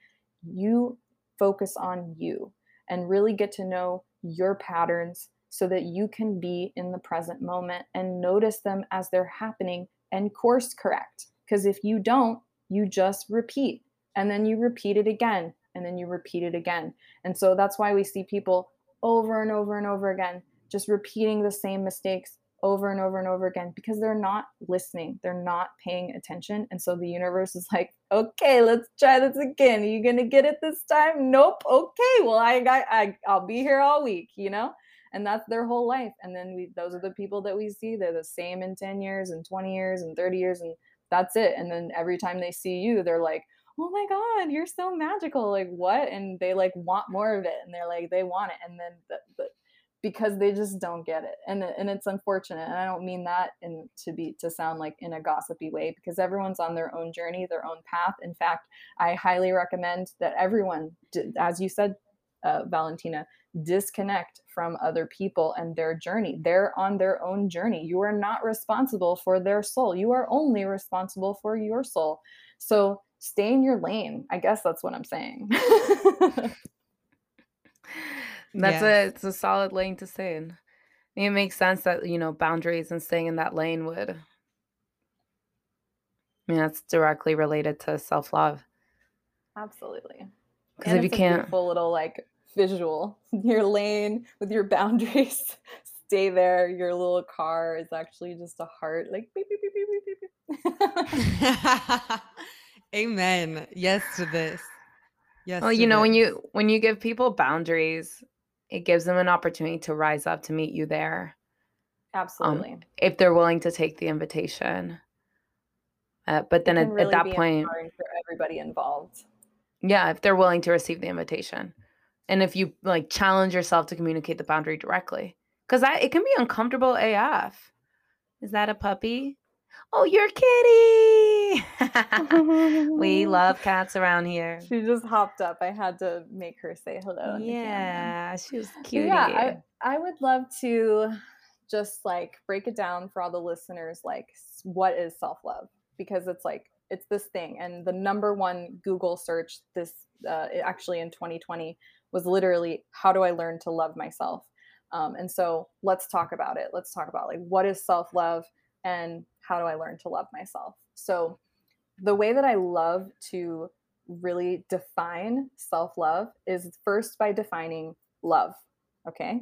You focus on you and really get to know your patterns so that you can be in the present moment and notice them as they're happening and course correct. Because if you don't, you just repeat and then you repeat it again and then you repeat it again. And so that's why we see people over and over and over again just repeating the same mistakes over and over and over again because they're not listening. They're not paying attention. And so the universe is like, okay, let's try this again. Are you gonna get it this time? Nope. Okay. Well, I got I I'll be here all week, you know? And that's their whole life. And then we those are the people that we see. They're the same in 10 years and 20 years and 30 years and that's it and then every time they see you they're like oh my god you're so magical like what and they like want more of it and they're like they want it and then the, the, because they just don't get it and and it's unfortunate and i don't mean that in to be to sound like in a gossipy way because everyone's on their own journey their own path in fact i highly recommend that everyone as you said uh, valentina disconnect from other people and their journey. They're on their own journey. You are not responsible for their soul. You are only responsible for your soul. So stay in your lane. I guess that's what I'm saying. that's yes. a it's a solid lane to stay in. It makes sense that you know boundaries and staying in that lane would. I mean, that's directly related to self love. Absolutely. Because if you can't, beautiful little like visual. Your lane with your boundaries. Stay there. Your little car is actually just a heart, like beep, beep, beep, beep, beep, beep. Amen. Yes to this. Yes. Well, you know, this. when you when you give people boundaries, it gives them an opportunity to rise up to meet you there. Um, Absolutely. Um, if they're willing to take the invitation. Uh, but then at, really at, that point, for everybody involved. Yeah, if they're willing to receive the invitation and if you like challenge yourself to communicate the boundary directly because it can be uncomfortable af is that a puppy oh your kitty we love cats around here. She just hopped up. I had to make her say hello yeah she was cute yeah I, I would love to just like break it down for all the listeners like what is self-love? Because it's like it's this thing and the number one google search this uh, actually in 2020 was literally how do I learn to love myself? Um, and so let's talk about it. Let's talk about like what is self love and how do I learn to love myself? So the way that I love to really define self love is first by defining love. Okay.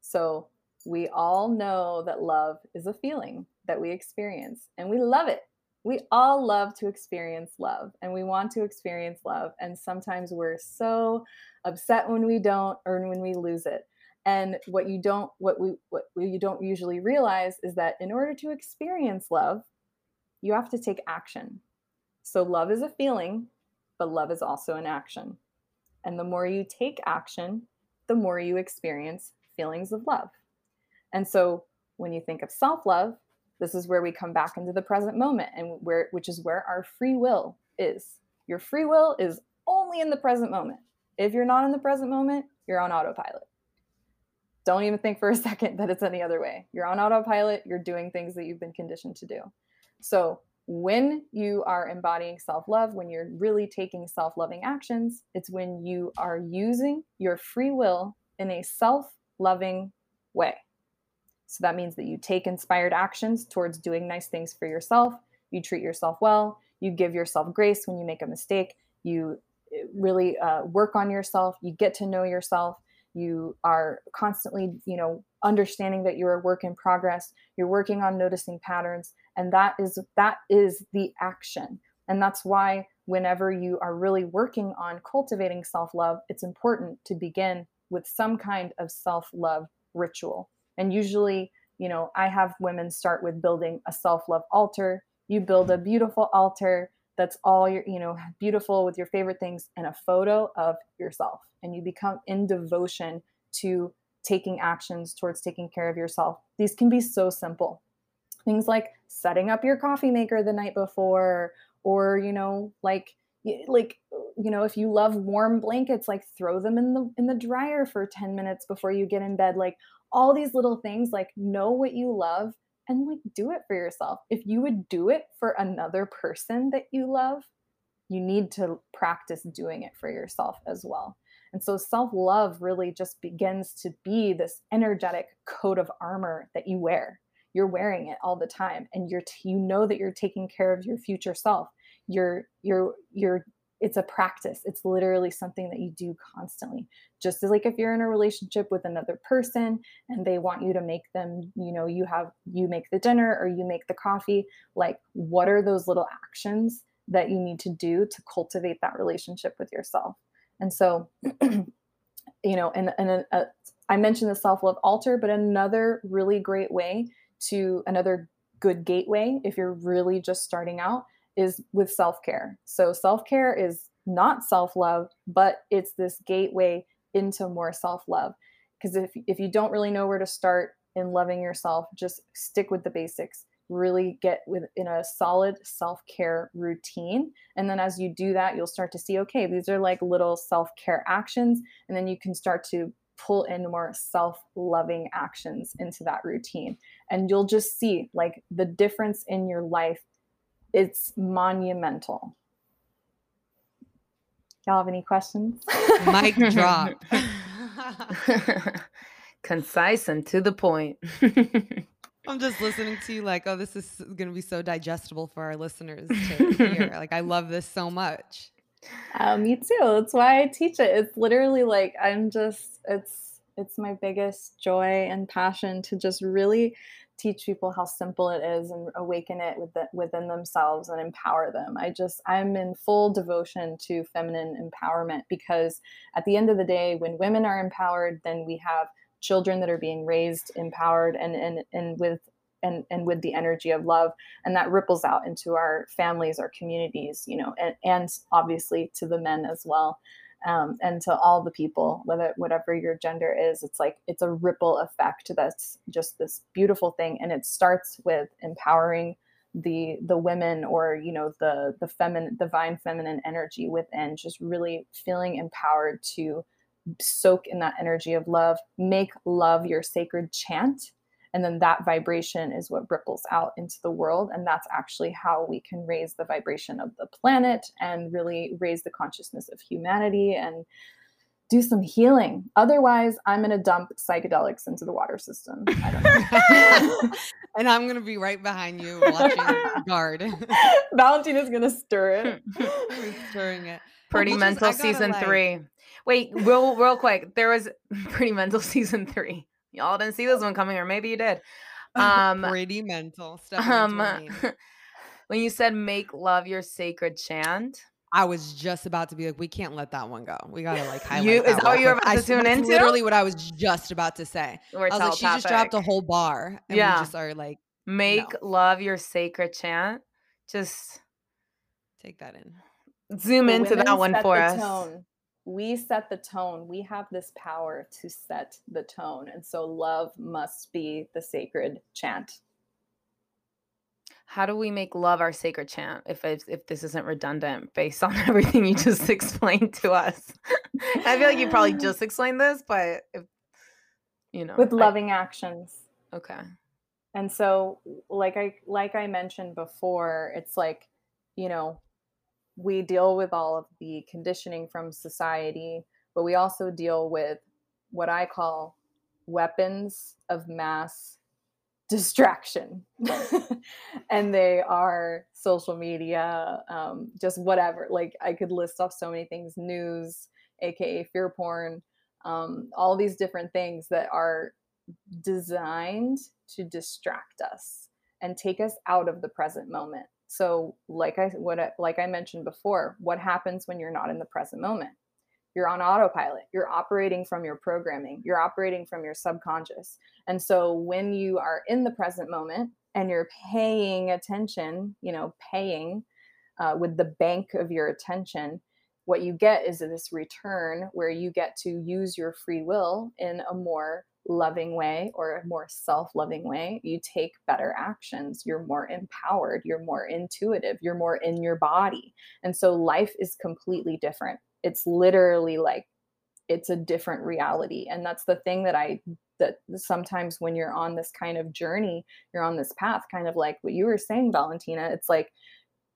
So we all know that love is a feeling that we experience and we love it. We all love to experience love and we want to experience love. And sometimes we're so upset when we don't or when we lose it and what you don't what we what you don't usually realize is that in order to experience love you have to take action. So love is a feeling but love is also an action. And the more you take action the more you experience feelings of love. And so when you think of self-love this is where we come back into the present moment and where which is where our free will is. Your free will is only in the present moment. If you're not in the present moment, you're on autopilot. Don't even think for a second that it's any other way. You're on autopilot, you're doing things that you've been conditioned to do. So, when you are embodying self love, when you're really taking self loving actions, it's when you are using your free will in a self loving way. So that means that you take inspired actions towards doing nice things for yourself, you treat yourself well, you give yourself grace when you make a mistake, you eh, really uh, work on yourself, you get to know yourself, you are constantly, you know, understanding that you're a work in progress, you're working on noticing patterns, and that is that is the action. And that's why whenever you are really working on cultivating self-love, it's important to begin with some kind of self-love ritual. And usually, you know, I have women start with building a self-love altar. You build a beautiful altar that's all your, you know, beautiful with your favorite things and a photo of yourself. And you become in devotion to taking actions towards taking care of yourself. These can be so simple. Things like setting up your coffee maker the night before or, you know, like like you know if you love warm blankets like throw them in the in the dryer for 10 minutes before you get in bed like all these little things like know what you love and like do it for yourself if you would do it for another person that you love you need to practice doing it for yourself as well and so self love really just begins to be this energetic coat of armor that you wear. You're wearing it all the time and you're t- you know that you're taking care of your future self. You're you're you're it's a practice. It's literally something that you do constantly. Just as like if you're in a relationship with another person and they want you to make them you know you have you make the dinner or you make the coffee like what are those little actions that you need to do to cultivate that relationship with yourself and so you know and, and a, a, I mentioned the self-love altar but another really great way to another good gateway if you're really just starting out is with self care. So, self care is not self love, but it's this gateway into more self love. Because if, if you don't really know where to start in loving yourself, just stick with the basics. Really get within a solid self care routine. And then as you do that, you'll start to see okay, these are like little self care actions. And then you can start to pull in more self loving actions into that routine. And you'll just see like the difference in your life it's monumental. Y'all have any questions? Mic drop. Concise and to the point. I'm just listening to you like, oh, this is going to be so digestible for our listeners to hear. like, I love this so much. Uh, me too. That's why I teach it. It's literally like I'm just it's it's my biggest joy and passion to just really teach people how simple it is and awaken it within, within themselves and empower them. I just, I'm in full devotion to feminine empowerment because at the end of the day, when women are empowered, then we have children that are being raised empowered and, and, and with and, and with the energy of love. And that ripples out into our families our communities you know and, and obviously to the men as well um, and to all the people, whether whatever your gender is, it's like it's a ripple effect that's just this beautiful thing, and it starts with empowering the the women or you know the the feminine divine feminine energy within just really feeling empowered to soak in that energy of love make love your sacred chant and then that vibration is what ripples out into the world and that's actually how we can raise the vibration of the planet and really raise the consciousness of humanity and do some healing. Otherwise i'm going to dump psychedelics into the water system. And i'm going to be right behind you watching guard. Valentina's going to stir it. Stirring it? Pretty mental season like... three wait real real quick there was pretty mental season three Y'all didn't see this one coming, or maybe you did. Um, Pretty mental stuff. Um, when you said "make love your sacred chant," I was just about to be like, we can't let that one go. We gotta like highlight. You, that is that what you were about I, to tune into? Literally, what I was just about to say. We're I was like, she just dropped a whole bar, and yeah. we just are like, make no. love your sacred chant. Just take that in. Zoom the into that one for us. Tone we set the tone. We have this power to set the tone. And so love must be the sacred chant. How do we make love our sacred chant if if this isn't redundant based on everything you just explained to us? I feel like you probably just explained this, but if you know, with loving I, actions. Okay. and so like i like i mentioned before it's like you know we deal with all of the conditioning from society but we also deal with what i call weapons of mass distraction and they are social media um, just whatever like i could list off so many things news aka fear porn um, all these different things that are designed to distract us and take us out of the present moment. So, like I what like I mentioned before, what happens when you're not in the present moment? You're on autopilot. You're operating from your programming. You're operating from your subconscious. And so when you are in the present moment and you're paying attention, you know, paying uh, with the bank of your attention, what you get is this return where you get to use your free will in a more loving way or a more self-loving way you take better actions. You're more empowered. You're more intuitive. You're more in your body. And so life is completely different. It's literally like it's a different reality. And that's the thing that i that sometimes when you're on this kind of journey you're on this path kind of like what you were saying valentina it's like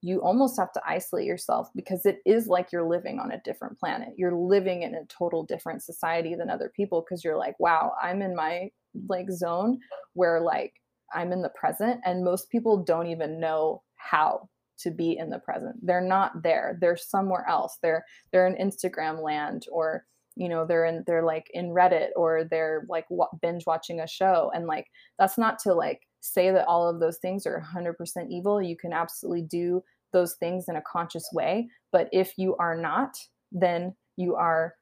you almost have to isolate yourself because it is like you're living on a different planet. You're living in a total different society than other people because you're like, wow, I'm in my like zone where like I'm in the present and most people don't even know how to be in the present. They're not there. They're somewhere else. They're they're in Instagram land or you know they're in they're like in Reddit or they're like binge watching a show and like that's not to like say that all of those things are 100% evil. You can absolutely do those things in a conscious way but if you are not then you are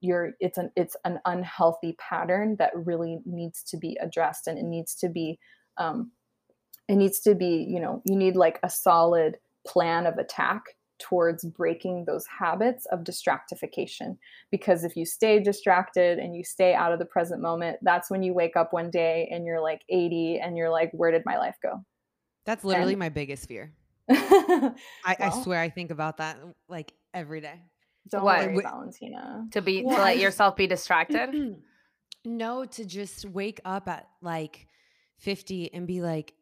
you're it's an it's an unhealthy pattern that really needs to be addressed and it needs to be um it needs to be you know you need like a solid plan of attack towards breaking those habits of distractification. Because if you stay distracted and you stay out of the present moment that's when you wake up one day and you're like 80 and you're like where did my life go? That's literally and, my biggest fear I, well, I, swear I think about that like every day. Don't what? worry, Valentina. To be what? to let yourself be distracted? no, to just wake up at like 50 and be like,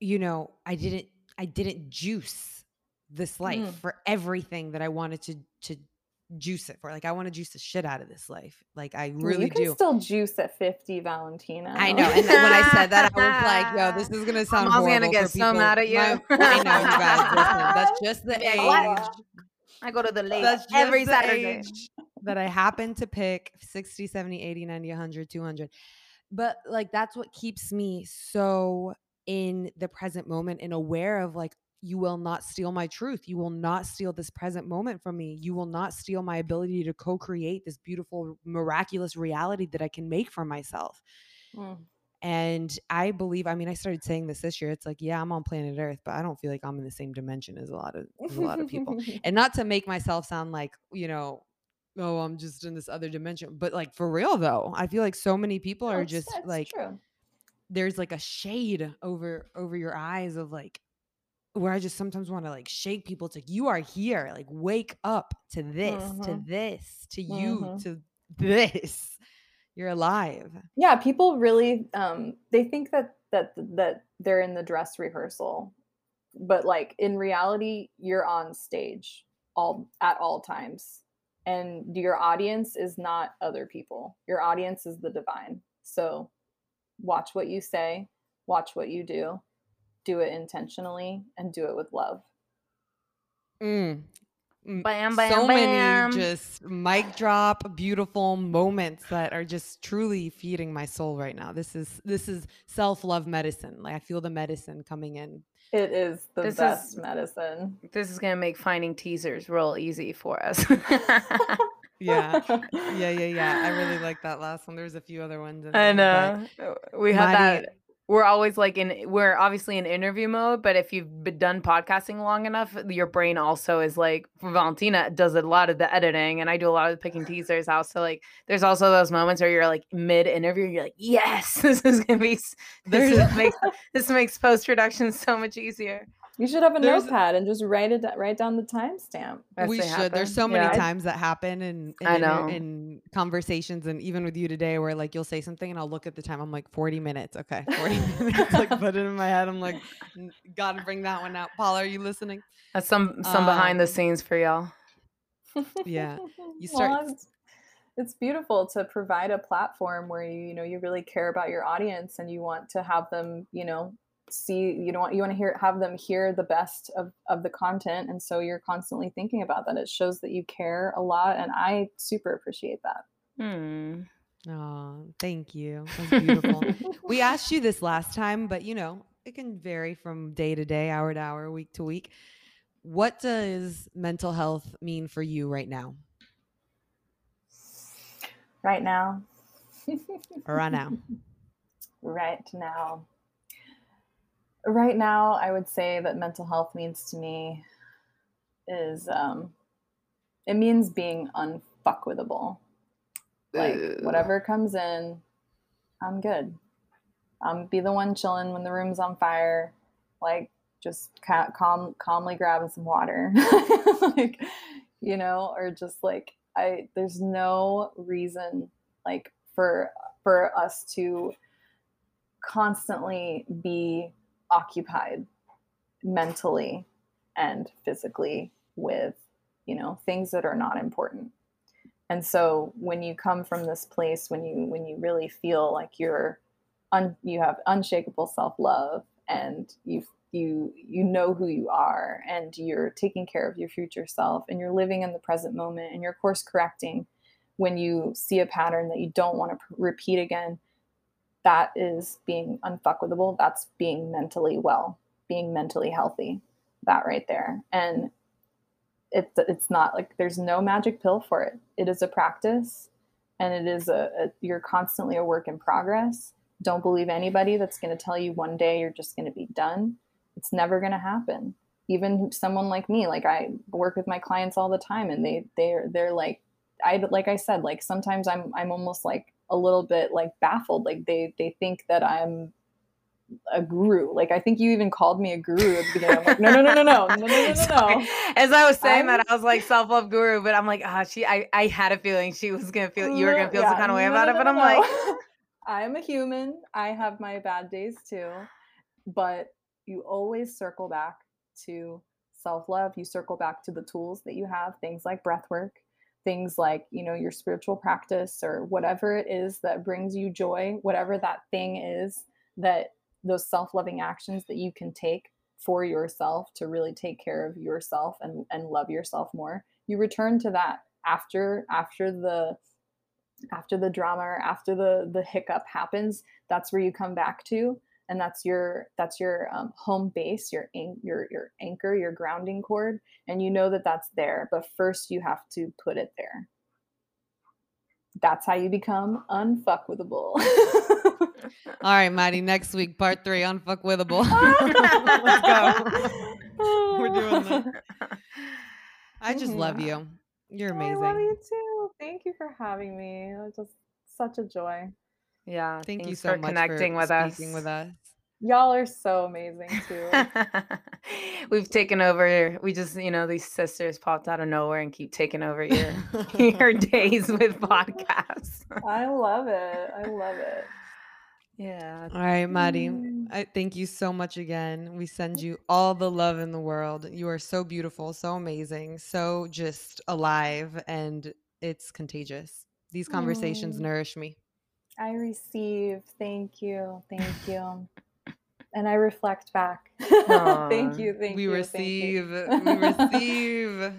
you know, I didn't I didn't juice this life mm. for everything that I wanted to to juice it for. Like I want to juice the shit out of this life. Like I really you can do. Still juice at fifty, Valentina. I know. And then when I said that, I was like, "Yo, this is gonna sound." I'm gonna get so mad at you. My, I know, you guys. Listen, that's just the age. I go to the lake that's every Saturday. that I happen to pick 60, 70, 80, 90, 100, 200. But like that's what keeps me so in the present moment and aware of like you will not steal my truth. You will not steal this present moment from me. You will not steal my ability to co create this beautiful, miraculous reality that I can make for myself. Mm. And I believe, I mean, I started saying this this year. It's like, yeah, I'm on planet Earth, but I don't feel like I'm in the same dimension as a lot of a lot of people. and not to make myself sound like, you know, oh, I'm just in this other dimension. But like for real though, I feel like so many people are just like true. there's like a shade over over your eyes of like where I just sometimes want to like shake people. It's like, you are here. Like, wake up to this, mm-hmm. to this, to you, mm-hmm. to this. You're alive. Yeah, people really um they think that that that they're in the dress rehearsal. But like in reality, you're on stage all at all times. And your audience is not other people. Your audience is the divine. So watch what you say, watch what you do do it intentionally and do it with love. Mm. Bam, bam, so bam. many just mic drop beautiful moments that are just truly feeding my soul right now. This is this is self-love medicine. Like i feel the medicine coming in. It is the this best is, medicine. This is gonna make finding teasers real easy for us. Yeah. Yeah yeah yeah. I really like that last one. There's a few other ones i know. We had that we're always like in we're obviously in interview mode but if you've been done podcasting long enough your brain also is like valentina does a lot of the editing and i do a lot of the picking teasers out so like there's also those moments where you're like mid interview you're like yes this is gonna be this, is, makes, this makes post-production so much easier You should have a There's, notepad and just write it write down the timestamp. We should. Happen. There's so many yeah. times that happen in, in, In, in, conversations and even with you today where like you'll say something and I'll look at the time. I'm like 40 minutes. Okay. 40 minutes. Like put it in my head. I'm like, gotta bring that one out. Paula, are you listening? That's some some um, behind the scenes for y'all. Yeah. You start well, it's beautiful to provide a platform where you you know you really care about your audience and you want to have them you know see you know you want to hear have them hear the best of of the content and so you're constantly thinking about that. It shows that you care a lot and i super appreciate that. Hmm. oh thank you. That's beautiful. We asked you this last time but you know it can vary from day to day hour to hour week to week. What does mental health mean for you right now? Right now. Right now. Right now right now i would say that mental health means to me is um it means being unfuckwithable. Like whatever comes in i'm good. I'm be the one chilling when the room's on fire. Like just ca- calm calmly grabbing some water. Like you know or just like i there's no reason like for for us to constantly be occupied mentally and physically with you know things that are not important. And so when you come from this place when you when you really feel like you're un, you have unshakable self-love and you you you know who you are and you're taking care of your future self and you're living in the present moment and you're course correcting when you see a pattern that you don't want to repeat again that is being unfuckwithable. That's being mentally well, being mentally healthy. That right there. And it's it's not like there's no magic pill for it. It is a practice, and it is a, a you're constantly a work in progress. Don't believe anybody that's going to tell you one day you're just going to be done. It's never going to happen. Even someone like me, like I work with my clients all the time, and they they're they're like I like I said, like sometimes I'm I'm almost like a little bit like baffled. Like they they think that I'm a guru. Like I think you even called me a guru at the beginning. I'm like, no, no, no, no, no, no, no, no, no. As I was saying I'm, that, I was like self love guru, but I'm like, ah, oh, she. I, I had a feeling she was gonna feel you were gonna feel yeah, some kind of way no, about no, it, but I'm like, I'm a human. I have my bad days too, but you always circle back to self love. You circle back to the tools that you have, things like breath work, things like you know your spiritual practice or whatever it is that brings you joy whatever that thing is that those self-loving actions that you can take for yourself to really take care of yourself and and love yourself more you return to that after after the after the drama or after the the hiccup happens that's where you come back to and that's your that's your um, home base your your your anchor your grounding cord and you know that that's there but first you have to put it there. That's how you become unfuckwithable. All right mari next week part three unfuckwithable. Let's go. We're doing that i just mm-hmm. love you. You're amazing i love you too. Thank you for having me. It was just such a joy yeah. Thank you so for much connecting for with us. with us. Y'all are so amazing too. We've taken over. We just, you know, these sisters popped out of nowhere and keep taking over your your days with podcasts. I love it. I love it. Yeah. All right, Mari. Mm. I thank you so much again. We send you all the love in the world. You are so beautiful, so amazing, so just alive, and it's contagious. These conversations mm. nourish me. I receive. Thank you. Thank you. and I reflect back. thank you. Thank you. we you. Receive, you. we receive.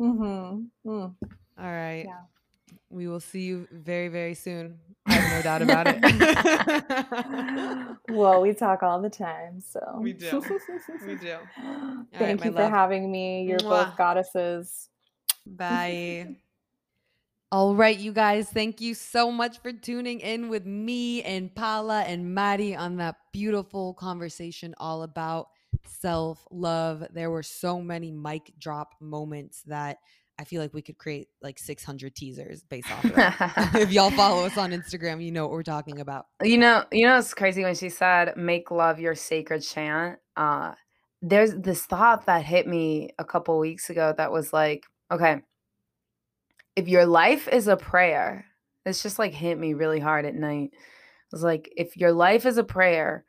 Mm-hmm. Mm. All right. Yeah. We will see you very, very soon. I have no doubt about it. well, we talk all the time, so we do. We do. Thank right, you for love. having me. You're Mwah. both goddesses. Bye. All right, you guys, thank you so much for tuning in with me and Paula and Mari on that beautiful conversation all about self love. There were so many mic drop moments that I feel like we could create like 600 teasers based off of that. if y'all follow us on Instagram, you know what we're talking about. You know, you know, it's crazy when she said, make love your sacred chant. Uh, there's this thought that hit me a couple weeks ago that was like, okay, if your life is a prayer, it's just like hit me really hard at night. It was like, if your life is a prayer,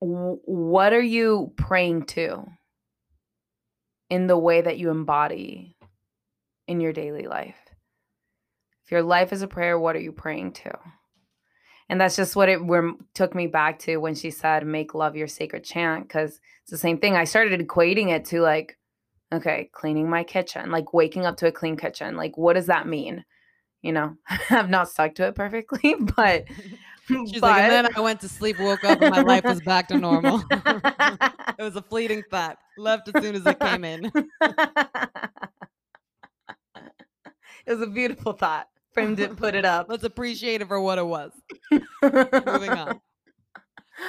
what are you praying to in the way that you embody in your daily life? If your life is a prayer, what are you praying to? And that's just what it took me back to when she said, make love your sacred chant, because it's the same thing. I started equating it to like, okay, cleaning my kitchen, like waking up to a clean kitchen. Like, what does that mean? You know, I've not stuck to it perfectly, but she's but... like, and then I went to sleep, woke up, and my life was back to normal. it was a fleeting thought. Left as soon as it came in. it was a beautiful thought him to put it up. Let's appreciate it for what it was. Moving on.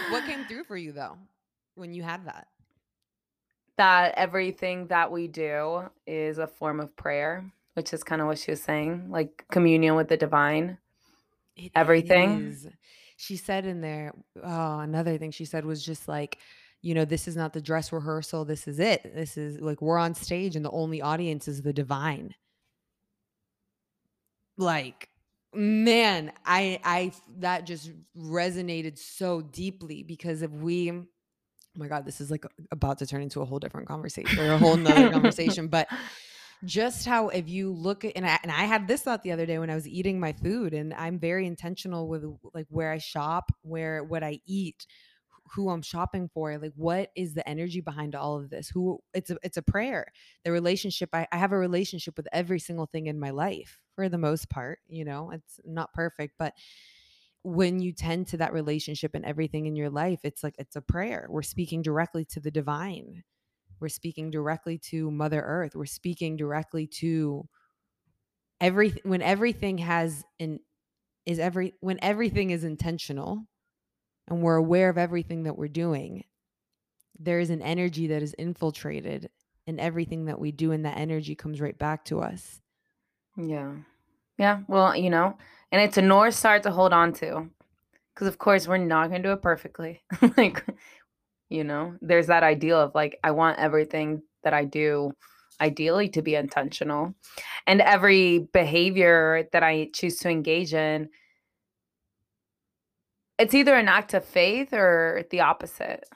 What came through for you though when you had that? That everything that we do is a form of prayer, which is kind of what she was saying, like communion with the divine. It everything. Is. She said in there, oh, another thing she said was just like, you know, this is not the dress rehearsal. This is it. This is like we're on stage and the only audience is the divine like man i i that just resonated so deeply because if we oh my god this is like about to turn into a whole different conversation or a whole nother conversation but just how if you look at and I, and I had this thought the other day when i was eating my food and i'm very intentional with like where i shop where what i eat who I'm shopping for. Like, what is the energy behind all of this? Who it's a it's a prayer. The relationship. I, I have a relationship with every single thing in my life for the most part. You know, it's not perfect, but when you tend to that relationship and everything in your life, it's like it's a prayer. We're speaking directly to the divine. We're speaking directly to Mother Earth. We're speaking directly to everything when everything has an is every when everything is intentional and we're aware of everything that we're doing, there is an energy that is infiltrated in everything that we do, and that energy comes right back to us. Yeah. Yeah. Well, you know, and it's a North Star to hold on to. Because, of course, we're not going to do it perfectly. like, you know, there's that ideal of like, I want everything that I do ideally to be intentional. And every behavior that I choose to engage in it's either an act of faith or the opposite.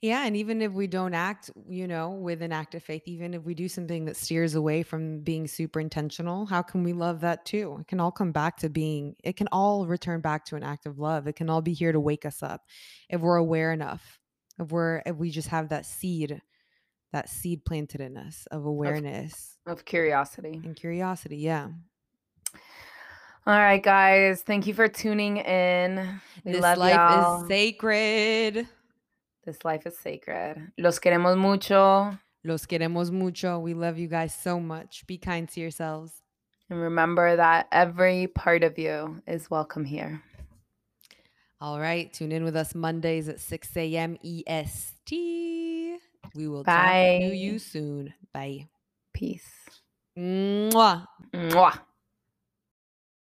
Yeah, and even if we don't act, you know, with an act of faith, even if we do something that steers away from being super intentional, how can we love that too? It can all come back to being, it can all return back to an act of love. It can all be here to wake us up if we're aware enough, if we're, if we just have that seed, that seed planted in us of awareness, of, of curiosity. And curiosity, yeah. All right, guys. Thank you for tuning in. We this life y'all. is sacred. This life is sacred. Los queremos mucho. Los queremos mucho. We love you guys so much. Be kind to yourselves. And remember that every part of you is welcome here. All right. Tune in with us Mondays at 6 a.m. EST. We will Bye. talk to you soon. Bye. Peace. Mwah. Mwah.